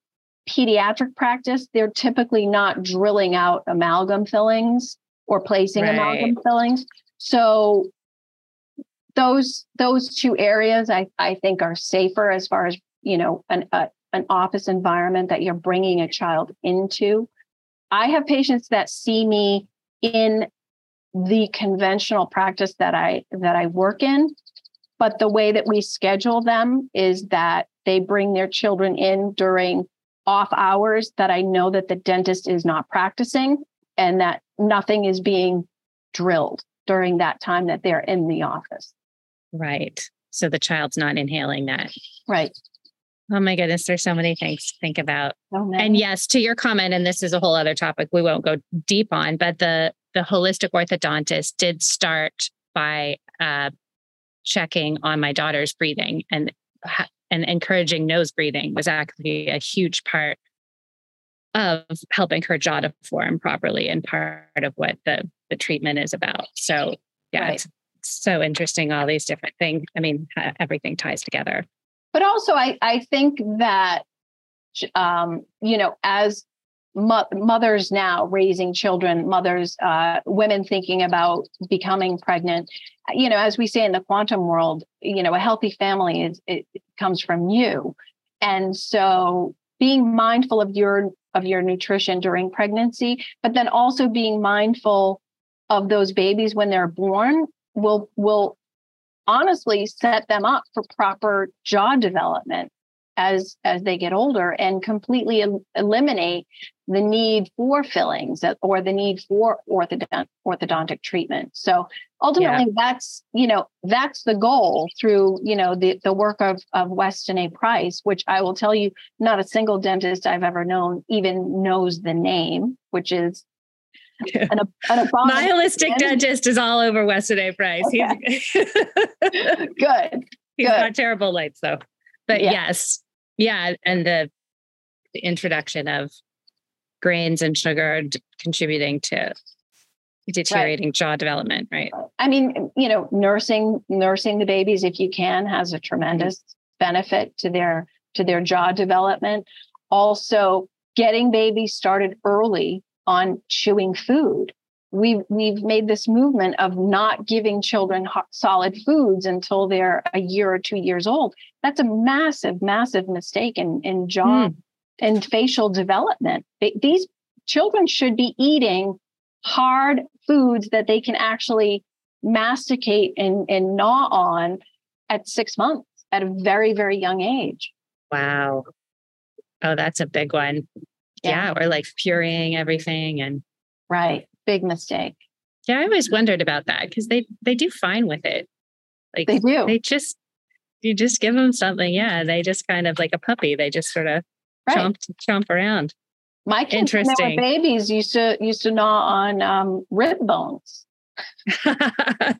pediatric practice, they're typically not drilling out amalgam fillings or placing right. amalgam fillings. So those those two areas I, I think are safer as far as you know an a, an office environment that you're bringing a child into. I have patients that see me in the conventional practice that I that I work in, but the way that we schedule them is that they bring their children in during off hours that I know that the dentist is not practicing and that nothing is being drilled during that time that they're in the office. Right. So the child's not inhaling that. Right. Oh my goodness, there's so many things to think about. Oh, and yes, to your comment, and this is a whole other topic we won't go deep on, but the the holistic orthodontist did start by uh, checking on my daughter's breathing and and encouraging nose breathing was actually a huge part of helping her jaw to form properly and part of what the the treatment is about. So yeah, right. it's so interesting. All these different things. I mean, everything ties together. But also, I I think that um, you know, as mo- mothers now raising children, mothers, uh, women thinking about becoming pregnant. You know, as we say in the quantum world, you know, a healthy family is it comes from you, and so being mindful of your of your nutrition during pregnancy, but then also being mindful of those babies when they're born will will honestly set them up for proper jaw development as as they get older and completely el- eliminate the need for fillings or the need for orthodont- orthodontic treatment so ultimately yeah. that's you know that's the goal through you know the, the work of of weston a price which i will tell you not a single dentist i've ever known even knows the name which is yeah. an, an nihilistic dentist is all over weston a price okay. he's good he's good. got terrible lights though but yeah. yes yeah and the, the introduction of grains and sugar contributing to deteriorating right. jaw development right i mean you know nursing nursing the babies if you can has a tremendous mm-hmm. benefit to their to their jaw development also getting babies started early on chewing food. We've we've made this movement of not giving children solid foods until they're a year or two years old. That's a massive massive mistake in in jaw mm. and facial development. These children should be eating hard foods that they can actually masticate and, and gnaw on at six months at a very very young age. Wow. Oh that's a big one yeah, yeah or like pureeing everything and right big mistake. Yeah, I always wondered about that because they they do fine with it. Like they do. They just you just give them something. Yeah, they just kind of like a puppy. They just sort of right. chomp chomp around. My kids, Interesting. babies, used to used to gnaw on um, rib bones.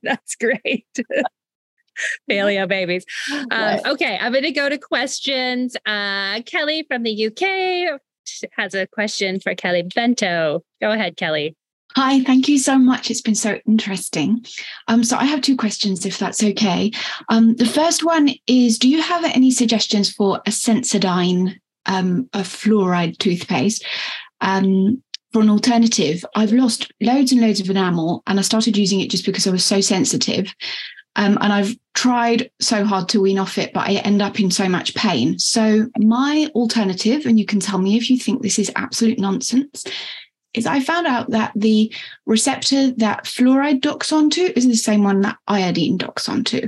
That's great. Paleo babies. Um. Okay, I'm going to go to questions. Uh, Kelly from the UK has a question for Kelly Bento. Go ahead, Kelly. Hi, thank you so much. It's been so interesting. Um, so I have two questions, if that's okay. Um, the first one is: Do you have any suggestions for a Sensodyne, um, a fluoride toothpaste? Um, for an alternative, I've lost loads and loads of enamel, and I started using it just because I was so sensitive. Um, and I've tried so hard to wean off it, but I end up in so much pain. So, my alternative, and you can tell me if you think this is absolute nonsense, is I found out that the receptor that fluoride docks onto is the same one that iodine docks onto.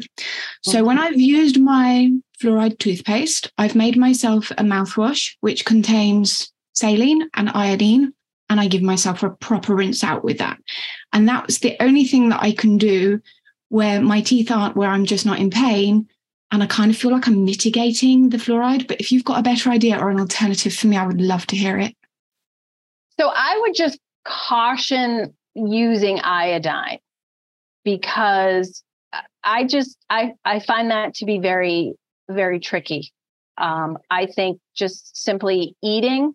So when I've used my fluoride toothpaste, I've made myself a mouthwash which contains saline and iodine, and I give myself a proper rinse out with that. And that's the only thing that I can do where my teeth aren't where I'm just not in pain and I kind of feel like I'm mitigating the fluoride. But if you've got a better idea or an alternative for me, I would love to hear it. So I would just caution using iodine because I just I I find that to be very very tricky. Um, I think just simply eating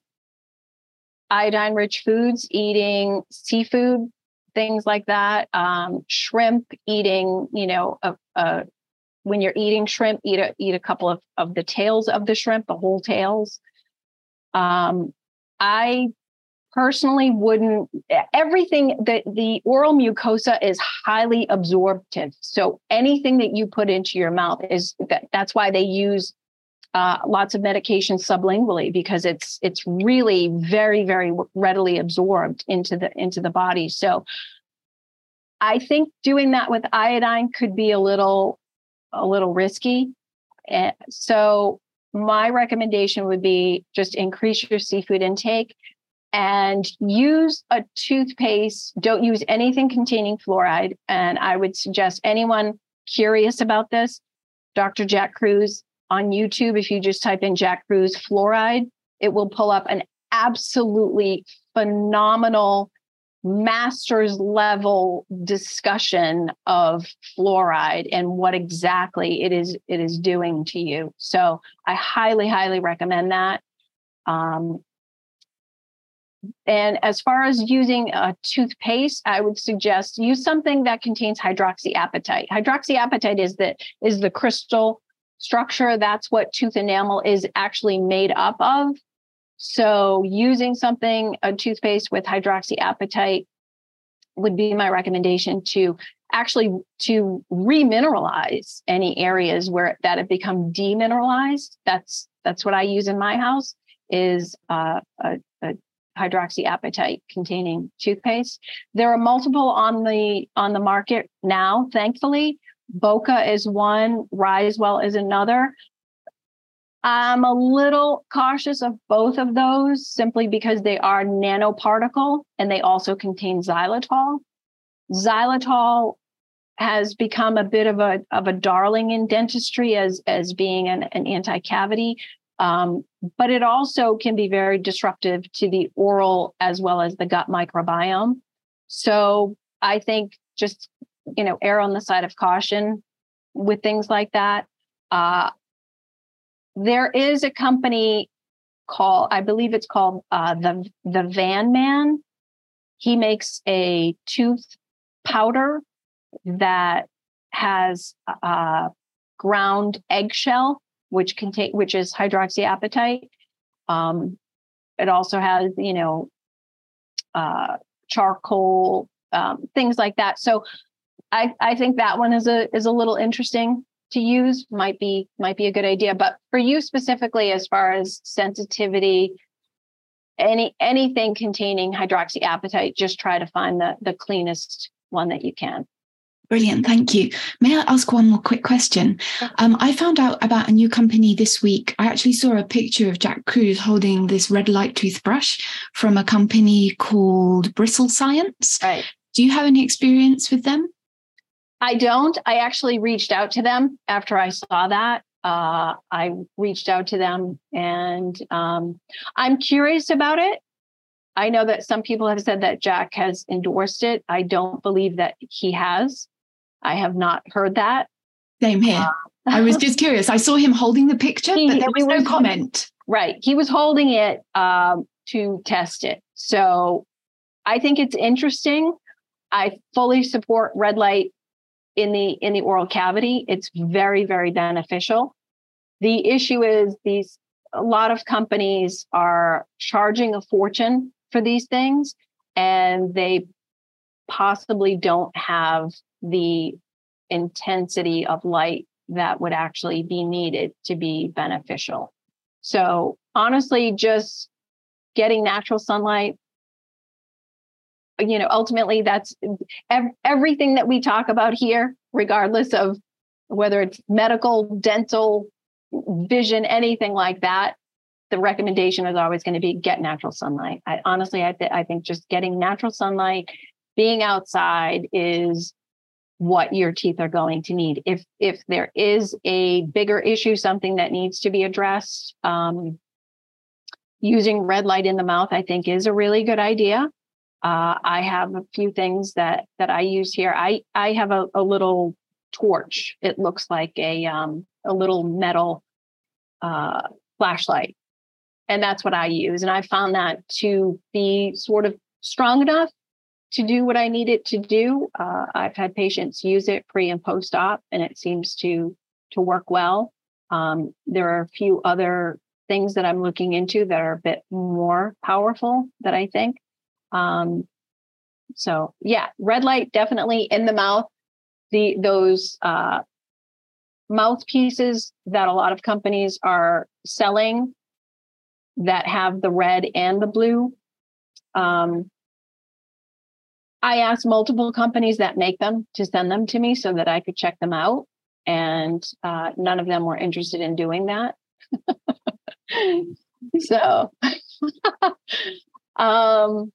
iodine rich foods, eating seafood, things like that, um, shrimp, eating, you know, a, a, when you're eating shrimp, eat a, eat a couple of, of the tails of the shrimp, the whole tails. Um, I personally wouldn't everything that the oral mucosa is highly absorptive so anything that you put into your mouth is that that's why they use uh, lots of medication sublingually because it's it's really very very readily absorbed into the into the body. So i think doing that with iodine could be a little a little risky. And so my recommendation would be just increase your seafood intake and use a toothpaste. Don't use anything containing fluoride. And i would suggest anyone curious about this dr jack kruse on YouTube, if you just type in Jack Kruse fluoride, it will pull up an absolutely phenomenal master's level discussion of fluoride and what exactly it is it is doing to you. So I highly, highly recommend that. Um, and as far as using a toothpaste, I would suggest use something that contains hydroxyapatite. Hydroxyapatite is the is the crystal structure. That's what tooth enamel is actually made up of. So using something, a toothpaste with hydroxyapatite would be my recommendation to actually to remineralize any areas where that have become demineralized. That's that's what I use in my house is uh, a, a hydroxyapatite containing toothpaste. There are multiple on the on the market now, thankfully. Boka is one, Risewell is another. I'm a little cautious of both of those simply because they are nanoparticle and they also contain xylitol. Xylitol has become a bit of a of a darling in dentistry as as being an, an anti-cavity um, but it also can be very disruptive to the oral as well as the gut microbiome so i think just you know err on the side of caution with things like that. Uh, there is a company called i believe it's called uh, the the van man. He makes a tooth powder that has uh, ground eggshell which contain which is hydroxyapatite. Um, it also has you know uh, charcoal um, things like that. So I, I think that one is a is a little interesting to use might be might be a good idea but for you specifically as far as sensitivity any anything containing hydroxyapatite just try to find the the cleanest one that you can Brilliant, thank you. May I ask one more quick question? Um, I found out about a new company this week. I actually saw a picture of Jack Kruse holding this red light toothbrush from a company called Bristle Science. Right. Do you have any experience with them? I don't. I actually reached out to them after I saw that. Uh, I reached out to them and um, I'm curious about it. I know that some people have said that Jack has endorsed it. I don't believe that he has. I have not heard that. Same here. Uh, I was just curious. I saw him holding the picture, he, but there was no comment. Right. He was holding it um, to test it. So I think it's interesting. I fully support red light in the in the oral cavity it's very very beneficial. The issue is these a lot of companies are charging a fortune for these things and they possibly don't have the intensity of light that would actually be needed to be beneficial. So honestly just getting natural sunlight you know ultimately that's ev- everything that we talk about here regardless of whether it's medical dental vision anything like that the recommendation is always going to be get natural sunlight i honestly I, th- I think just getting natural sunlight being outside is what your teeth are going to need. If if there is a bigger issue, something that needs to be addressed, um, using red light in the mouth, I think, is a really good idea. Uh, I have a few things that that I use here. I I have a, a little torch. It looks like a um, a little metal uh, flashlight, and that's what I use. And I found that to be sort of strong enough to do what I need it to do. Uh, I've had patients use it pre and post op, and it seems to to work well. Um, there are a few other things that I'm looking into that are a bit more powerful that I think. Um, so yeah, red light definitely in the mouth. The those uh, mouthpieces that a lot of companies are selling that have the red and the blue. Um, I asked multiple companies that make them to send them to me so that I could check them out, and uh, none of them were interested in doing that. so, um,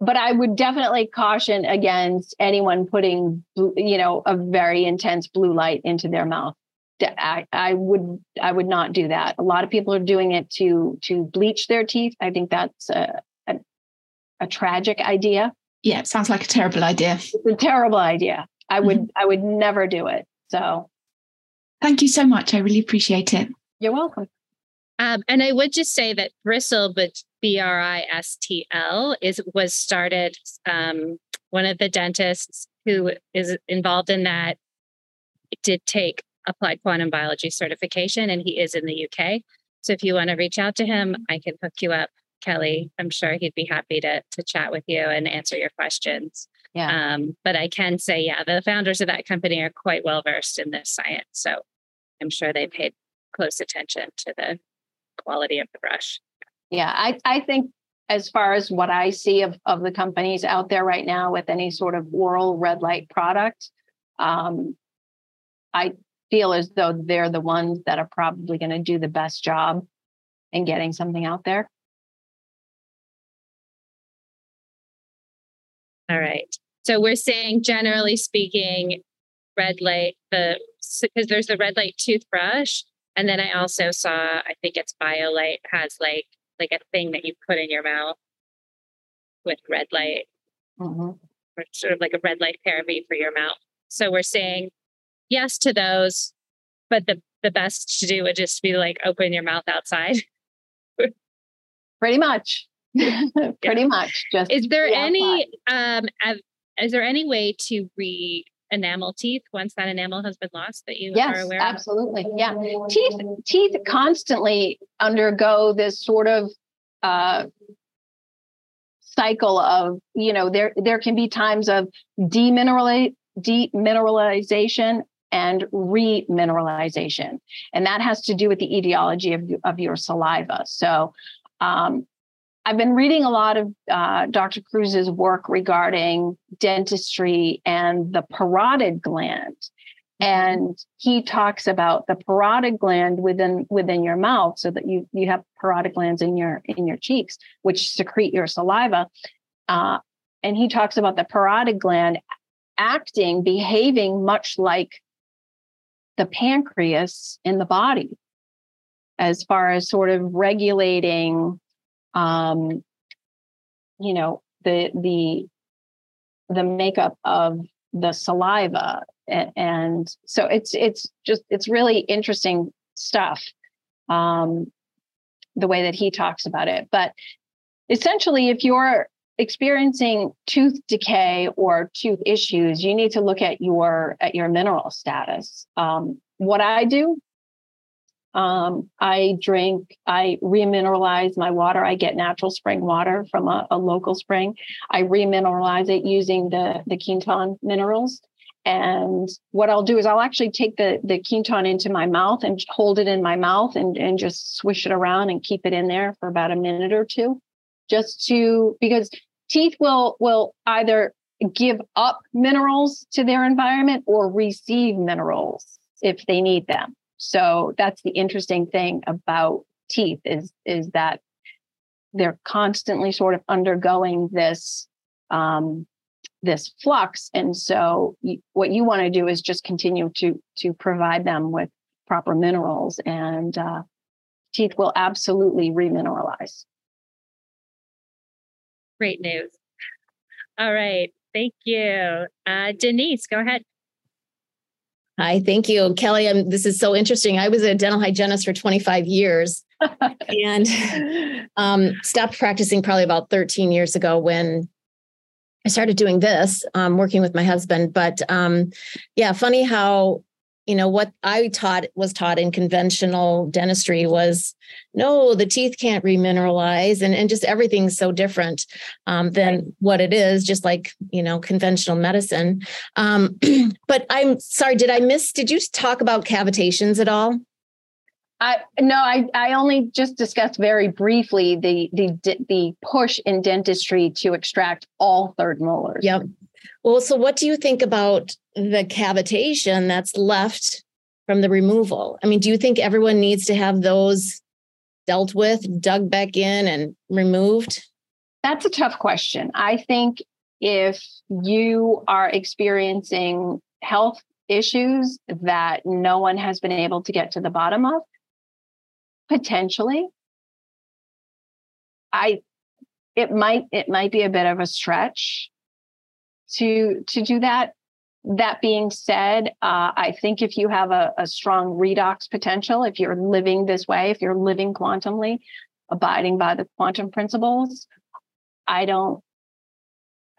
but I would definitely caution against anyone putting, you know, a very intense blue light into their mouth. I, I would I would not do that. A lot of people are doing it to to bleach their teeth. I think that's a, a, a tragic idea. Yeah, it sounds like a terrible idea. It's a terrible idea. I would mm-hmm. I would never do it. So thank you so much. I really appreciate it. You're welcome. Um, and I would just say that Bristle, but B R I S T L, is was started. Um, one of the dentists who is involved in that did take applied quantum biology certification, and he is in the UK. So if you want to reach out to him, I can hook you up, Kelly. I'm sure he'd be happy to to chat with you and answer your questions. Yeah. Um, but I can say, yeah, the founders of that company are quite well versed in this science, so I'm sure they paid close attention to the quality of the brush. Yeah, I, I think as far as what I see of, of the companies out there right now with any sort of oral red light product, um, I feel as though they're the ones that are probably going to do the best job in getting something out there. All right. So we're saying, generally speaking, red light, the because there's the red light toothbrush and then I also saw, I think it's BioLite has like like a thing that you put in your mouth with red light, mm-hmm. or sort of like a red light therapy for your mouth. So we're saying yes to those, but the the best to do would just be like open your mouth outside. Pretty much. Pretty yeah. much. Just is there any um is there any way to re enamel teeth once that enamel has been lost that you yes, are aware absolutely. Of? Absolutely. Yeah. Teeth teeth constantly undergo this sort of uh, cycle of, you know, there there can be times of demineralize, demineralization and remineralization. And that has to do with the etiology of, of your saliva. So um, I've been reading a lot of uh, Dr. Kruse's work regarding dentistry and the parotid gland. And he talks about the parotid gland within within your mouth, so that you you have parotid glands in your in your cheeks, which secrete your saliva. Uh, and he talks about the parotid gland acting, behaving much like the pancreas in the body, as far as sort of regulating um, you know the the the makeup of the saliva and, so it's it's just it's really interesting stuff um, the way that he talks about it. But essentially if you're experiencing tooth decay or tooth issues you need to look at your at your mineral status. Um, what i do um, I drink, I remineralize my water. I get natural spring water from a, a local spring. I remineralize it using the, the Quinton minerals. And what I'll do is I'll actually take the, the Quinton into my mouth and hold it in my mouth and, and just swish it around and keep it in there for about a minute or two. Just to because teeth will will either give up minerals to their environment or receive minerals if they need them. So that's the interesting thing about teeth is is that they're constantly sort of undergoing this um, this flux. And so what you want to do is just continue to to provide them with proper minerals and uh, teeth will absolutely remineralize. Great news. All right. Thank you. Uh, denise go ahead Hi, thank you, Kelly. I'm, this is so interesting. I was a dental hygienist for 25 years and um, stopped practicing probably about 13 years ago when I started doing this, um, working with my husband. But um, yeah, funny how you know what I taught was taught in conventional dentistry was no, the teeth can't remineralize, and and just everything's so different um, than right. what it is. Just like you know conventional medicine. Um, but I'm sorry, did I miss? Did you talk about cavitations at all? I no, I I only just discussed very briefly the the the push in dentistry to extract all third molars. Yep. Well, so what do you think about the cavitation that's left from the removal? I mean, do you think everyone needs to have those dealt with, dug back in, and removed? That's a tough question. I think if you are experiencing health issues that no one has been able to get to the bottom of, potentially, I it might it might be a bit of a stretch to to do that. That being said, uh, I think if you have a, a strong redox potential, if you're living this way, if you're living quantumly, abiding by the quantum principles, I don't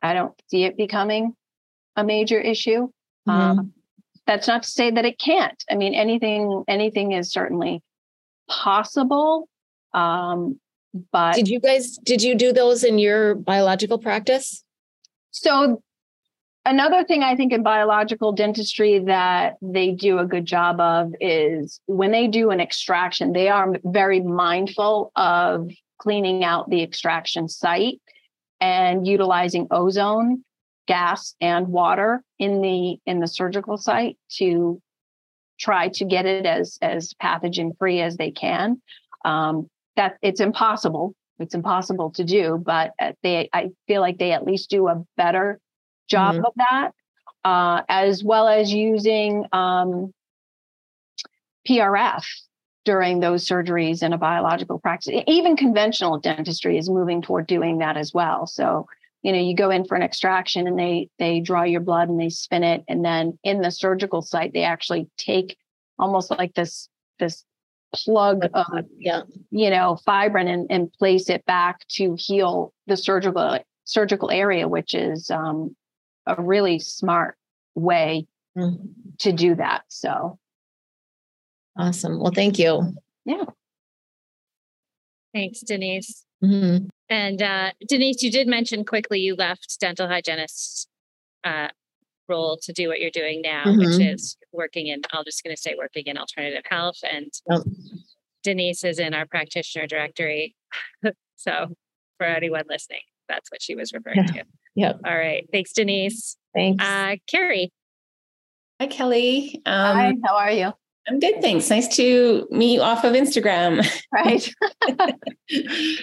I don't see it becoming a major issue. Mm-hmm. Um, that's not to say that it can't. I mean, anything anything is certainly possible. Um, but did you guys did you do those in your biological practice? So another thing I think in biological dentistry that they do a good job of is when they do an extraction, they are very mindful of cleaning out the extraction site and utilizing ozone gas and water in the in the surgical site to try to get it as as pathogen free as they can. Um, that it's impossible. It's impossible to do but uh, they i feel like they at least do a better job mm-hmm. of that, uh, as well as using um, PRF during those surgeries in a biological practice. Even conventional dentistry is moving toward doing that as well. So, you know, you go in for an extraction and they they draw your blood and they spin it, and then in the surgical site they actually take almost like this this plug of yeah. you know fibrin and, and place it back to heal the surgical surgical area, which is um, a really smart way mm-hmm. to do that. So awesome. Well, thank you. Yeah. Thanks, Denise. Mm-hmm. And uh, Denise, you did mention quickly you left dental hygienist uh, role to do what you're doing now, mm-hmm. which is working in, I'm just going to say working in alternative health. And yep. Denise is in our practitioner directory. so for anyone listening, that's what she was referring yeah. to. Yep. All right. Thanks, Denise. Thanks. Uh, Carrie. Hi, Kelly. Um, Hi, how are you? I'm good, thanks. Nice to meet you off of Instagram. Right.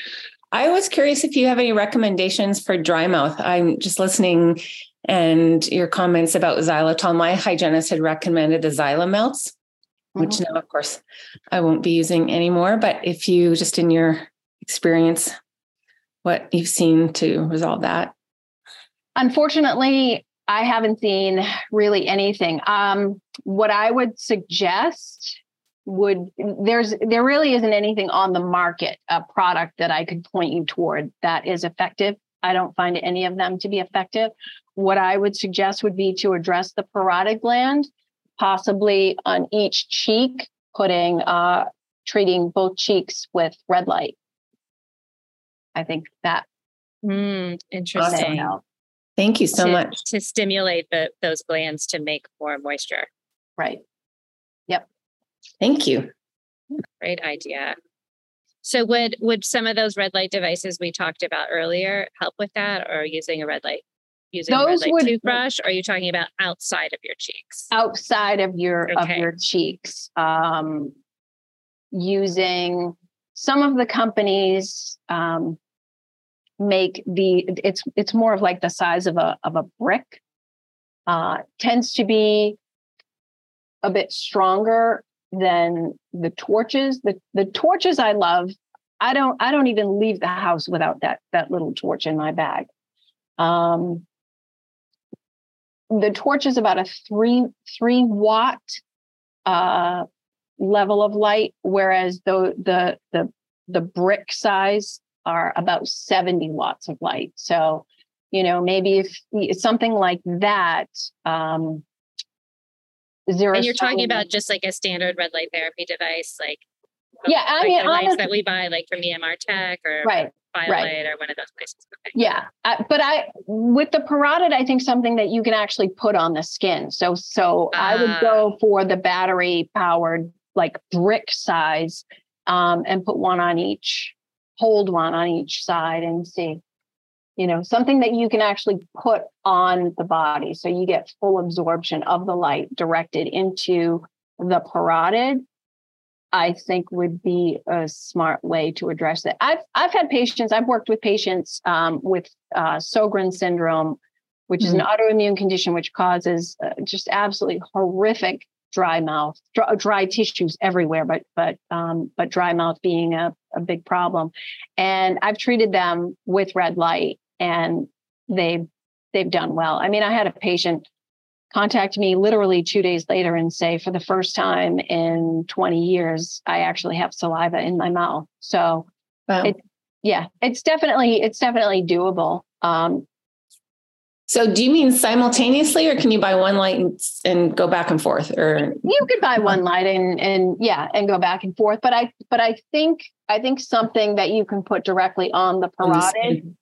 I was curious if you have any recommendations for dry mouth. I'm just listening and your comments about xylitol. My hygienist had recommended the XyliMelts, mm-hmm. which now, of course, I won't be using anymore. But if you just in your experience, what you've seen to resolve that? Unfortunately, I haven't seen really anything. Um, what I would suggest would there's there really isn't anything on the market a product that I could point you toward that is effective. I don't find any of them to be effective. What I would suggest would be to address the parotid gland, possibly on each cheek, putting uh, treating both cheeks with red light. I think that mm, interesting. Thank you so to, much. To stimulate the, those glands to make more moisture. Right. Yep. Thank you. Great idea. So would would some of those red light devices we talked about earlier help with that or using a red light using those a red light would, toothbrush or are you talking about outside of your cheeks? Outside of your okay. of your cheeks. Um using some of the companies um make the it's it's more of like the size of a of a brick. Uh, tends to be a bit stronger than the torches. The the torches I love. I don't I don't even leave the house without that that little torch in my bag. Um, the torch is about a three three watt uh, level of light, whereas the the the the brick size are about 70 watts of light. So, you know, maybe if something like that, um, zero. And you're talking about just like a standard red light therapy device, like yeah, I like mean, the lights that we buy, like from EMR-Tek or right, right. or one of those places. Okay. Yeah, uh, but I with the parotid, I think something that you can actually put on the skin. So, so I would Ah. go for the battery powered, like brick size, um, and put one on each, hold one on each side, and see. You know, something that you can actually put on the body, so you get full absorption of the light directed into the parotid. I think would be a smart way to address it. I've I've had patients. I've worked with patients um, with uh, Sjogren syndrome, which is an autoimmune condition which causes uh, just absolutely horrific dry mouth, dry, dry tissues everywhere, but but um, but dry mouth being a, a big problem. And I've treated them with red light, and they've they've done well. I mean, I had a patient contact me literally two days later and say, for the first time in 20 years, I actually have saliva in my mouth. So Wow. It- yeah, it's definitely it's definitely doable. Um, so do you mean simultaneously or can you buy one light and, and go back and forth or you could buy one light and and yeah and go back and forth but i but i think i think something that you can put directly on the on parotid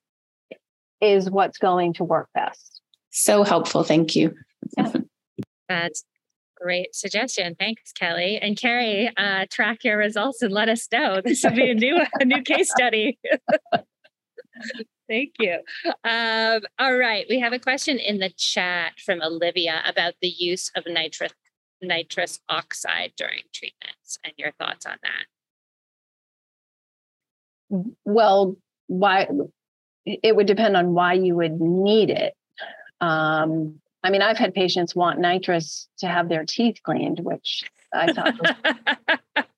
is what's going to work best So helpful. Thank you. That's great suggestion. Thanks, Kelly. And Carrie, uh, track your results and let us know. This will be a new a new case study. Thank you. Um, all right. We have a question in the chat from Olivia about the use of nitrous nitrous oxide during treatments and your thoughts on that. well why it would depend on why you would need it um i mean i've had patients want nitrous to have their teeth cleaned which i thought was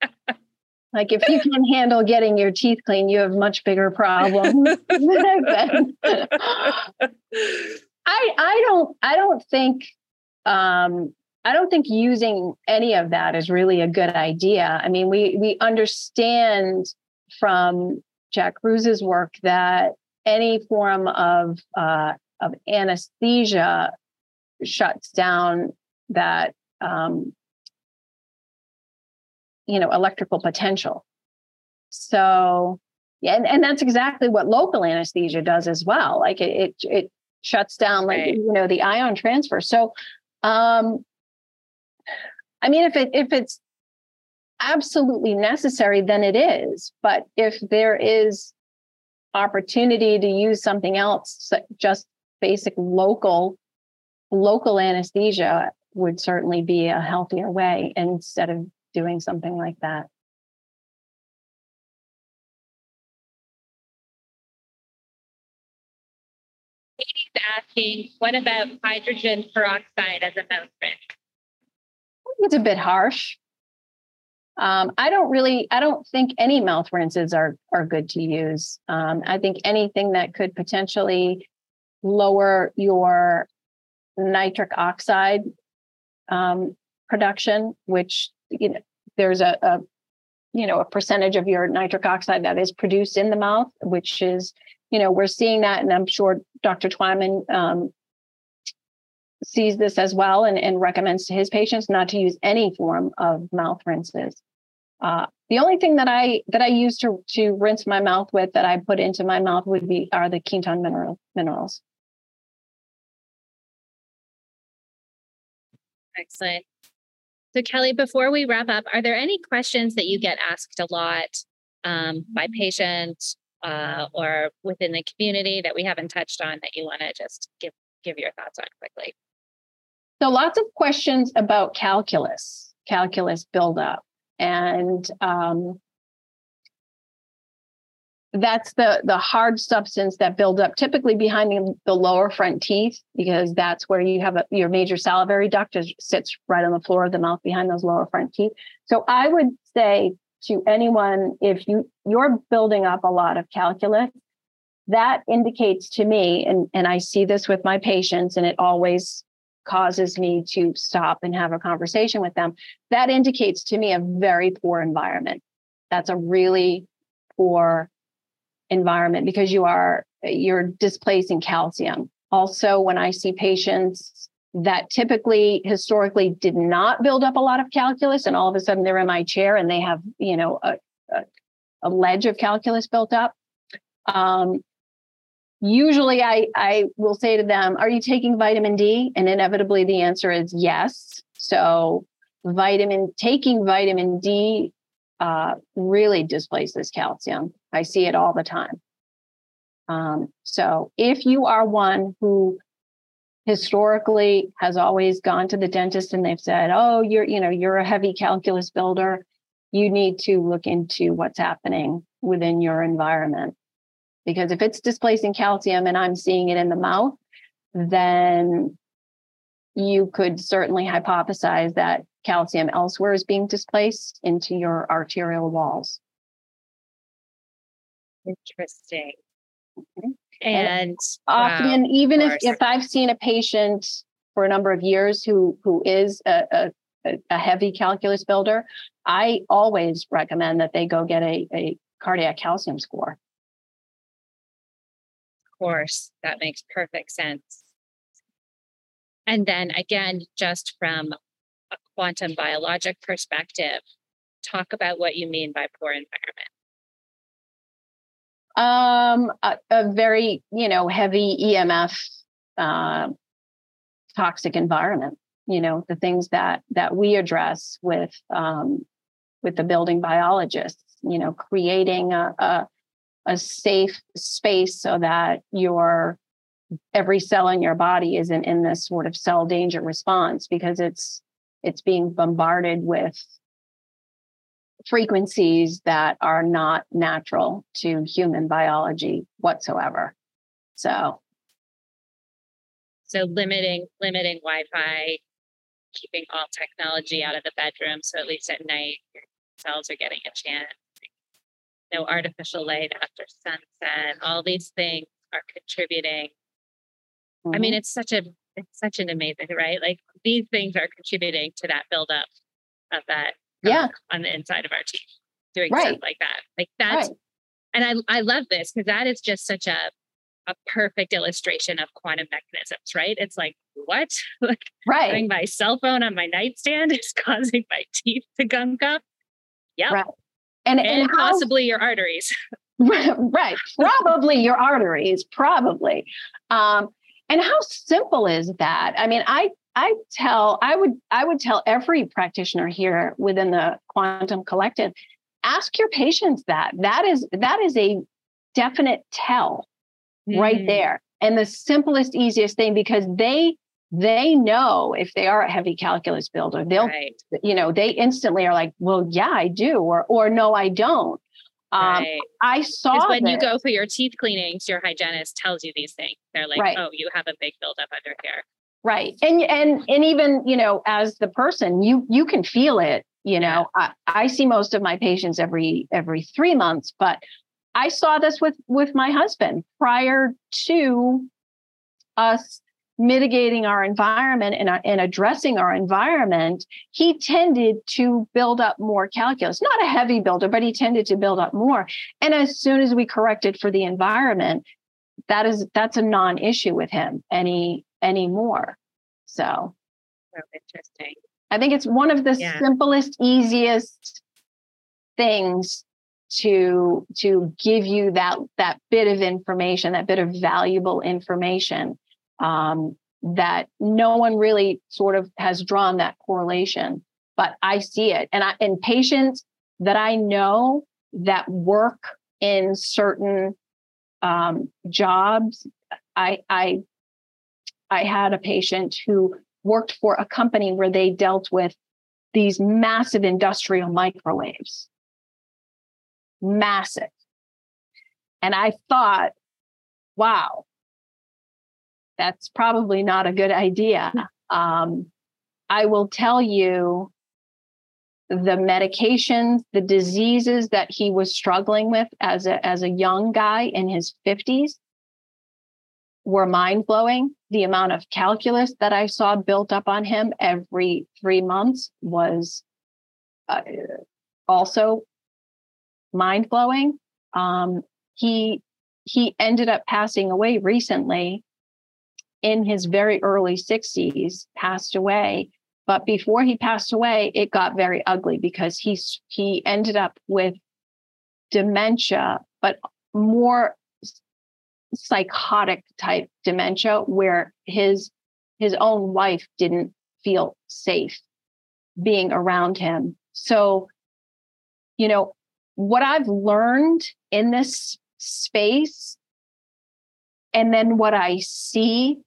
like if you can handle getting your teeth clean, you have much bigger problems I I don't I don't think um I don't think using any of that is really a good idea. I mean, we we understand from Jack Kruse's work that any form of uh, of anesthesia shuts down that um, you know electrical potential. So yeah, and, and that's exactly what local anesthesia does as well. Like it it, it shuts down like Right. you know the ion transfer. So um I mean if it if it's absolutely necessary then it is. But if there is opportunity to use something else just basic local local anesthesia would certainly be a healthier way instead of doing something like that. Katie's asking, what about hydrogen peroxide as a mouth rinse? it's a bit harsh. Um, I don't really, I don't think any mouth rinses are are good to use. Um, I think anything that could potentially lower your nitric oxide um, production, which you know, there's a, a you know a percentage of your nitric oxide that is produced in the mouth, which is you know we're seeing that, and I'm sure Dr. Twyman um, sees this as well and, and recommends to his patients not to use any form of mouth rinses. Uh, the only thing that I that I use to to rinse my mouth with that I put into my mouth would be are the ketone mineral minerals. Excellent. So, Kelly, before we wrap up, are there any questions that you get asked a lot um, by patients uh, or within the community that we haven't touched on that you want to just give give your thoughts on quickly? So lots of questions about calculus, calculus buildup, and um, that's the the hard substance that builds up typically behind the, lower front teeth because that's where you have a, your major salivary duct is, sits right on the floor of the mouth behind those lower front teeth. So i would say to anyone if you you're building up a lot of calculus that indicates to me and and i see this with my patients and it always causes me to stop and have a conversation with them that indicates to me a very poor environment. That's a really poor environment because you are you're displacing calcium. Also when i see patients that typically historically did not build up a lot of calculus and all of a sudden they're in my chair and they have you know a, a, a ledge of calculus built up um, usually I, I will say to them are you taking vitamin d? And inevitably the answer is yes. So vitamin taking vitamin d uh, really displaces calcium. I see it all the time. Um, so if you are one who historically has always gone to the dentist and they've said, "Oh, you're you know you're a heavy calculus builder," you need to look into what's happening within your environment because if it's displacing calcium and I'm seeing it in the mouth, then you could certainly hypothesize that calcium elsewhere is being displaced into your arterial walls. Interesting. Okay. And, often, wow, even if, if I've seen a patient for a number of years who who is a, a, a heavy calculus builder, I always recommend that they go get a, a cardiac calcium score. Of course, that makes perfect sense. And then again, just from a quantum biologic perspective, talk about what you mean by poor environment. Um, a, a very, you know, heavy EMF, uh, toxic environment. You know, the things that that we address with um, with the building biologists. You know, creating a, a a safe space so that your every cell in your body isn't in this sort of cell danger response because it's it's being bombarded with frequencies that are not natural to human biology whatsoever. So. So limiting limiting wi-fi keeping all technology out of the bedroom so at least at night your cells are getting a chance. No artificial light after sunset all these things are contributing Mm-hmm. I mean, mm-hmm. it's such a it's such an amazing, right? Like these things are contributing to that buildup of that yeah on the inside of our teeth, doing right. stuff like that. Like that's right. and I I love this because that is just such a a perfect illustration of quantum mechanisms, right? It's like, what? like right. having my cell phone on my nightstand is causing my teeth to gunk up. Yeah. Right. And, and, and how, possibly your arteries. right. Probably your arteries, probably. Um, and how simple is that? I mean, I I tell I would I would tell every practitioner here within the quantum collective, ask your patients that. That is that is a definite tell mm. right there. And the simplest, easiest thing because they they know if they are a heavy calculus builder, they'll right. you know, they instantly are like, well, yeah, I do, or or no, I don't. Um, right. I saw when you go for your teeth cleanings, your hygienist tells you these things. They're like, right. "Oh, you have a big buildup under here." Right, and and and even you know, as the person, you you can feel it. You know, yeah. I, I see most of my patients every every three months, but I saw this with with my husband prior to us mitigating our environment and, uh, and addressing our environment, he tended to build up more calculus. Not a heavy builder, but he tended to build up more. And as soon as we corrected for the environment, that is that's a non-issue with him any anymore. So oh, interesting. I think it's one of the yeah. simplest, easiest things to to give you that that bit of information, that bit of valuable information um, that no one really sort of has drawn that correlation, but I see it. And I and patients that I know that work in certain um, jobs, I I I had a patient who worked for a company where they dealt with these massive industrial microwaves. Massive. And I thought, wow, that's probably not a good idea. Um, I will tell you the medications, the diseases that he was struggling with as a, as a young guy in his 50s were mind blowing. The amount of calculus that I saw built up on him every three months was uh, also mind blowing. Um, he he ended up passing away recently in his very early 60s passed away. But before he passed away it got very ugly because he's he ended up with dementia but more psychotic type dementia where his his own wife didn't feel safe being around him. So you know what i've learned in this space and then what i see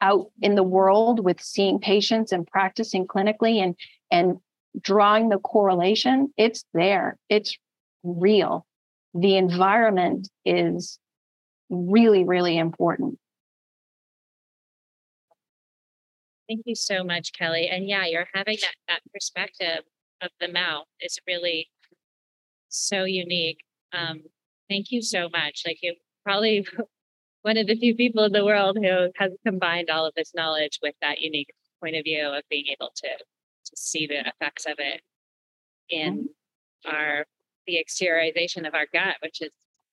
out in the world with seeing patients and practicing clinically and and drawing the correlation it's there. It's real. The environment is really really important. Thank you so much kelly. And yeah you're having that that perspective of the mouth is really so unique. Um thank you so much. Like you probably one of the few people in the world who has combined all of this knowledge with that unique point of view of being able to to see the effects of it in mm-hmm. our the exteriorization of our gut, which is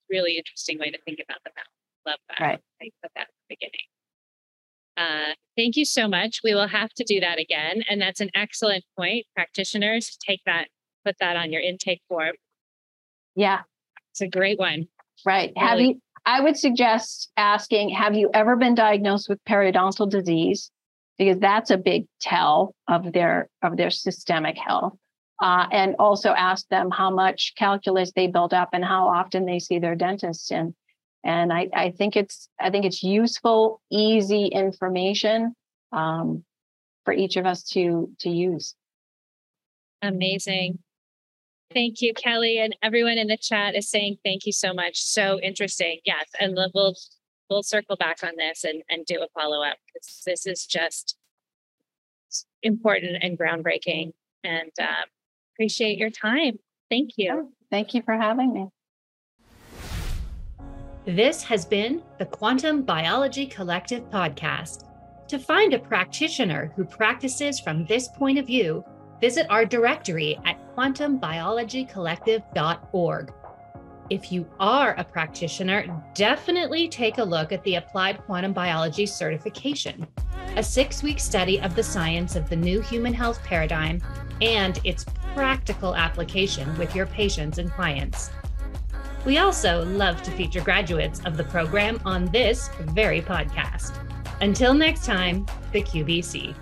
really interesting way to think about the mouth. Love that. Right. I put that at the beginning. Uh, thank you so much. We will have to do that again. And that's an excellent point. Practitioners, take that, put that on your intake form. Yeah. It's a great one. Right. Really. Have you I would suggest asking, have you ever been diagnosed with periodontal disease? Because that's a big tell of their of their systemic health. Uh, and also ask them how much calculus they build up and how often they see their dentist. And and I, I think it's I think it's useful, easy information um, for each of us to to use. Amazing. Thank you, Kelly, and everyone in the chat is saying thank you so much. So interesting. Yes, and we'll we'll circle back on this and and do a follow up because this is just important and groundbreaking. And uh, appreciate your time. Thank you. Oh, thank you for having me. This has been the Quantum Biology Collective podcast. To find a practitioner who practices from this point of view visit our directory at quantumbiologycollective.org. If you are a practitioner, definitely take a look at the Applied Quantum Biology Certification, a six week study of the science of the new human health paradigm and its practical application with your patients and clients. We also love to feature graduates of the program on this very podcast. Until next time, the QBC.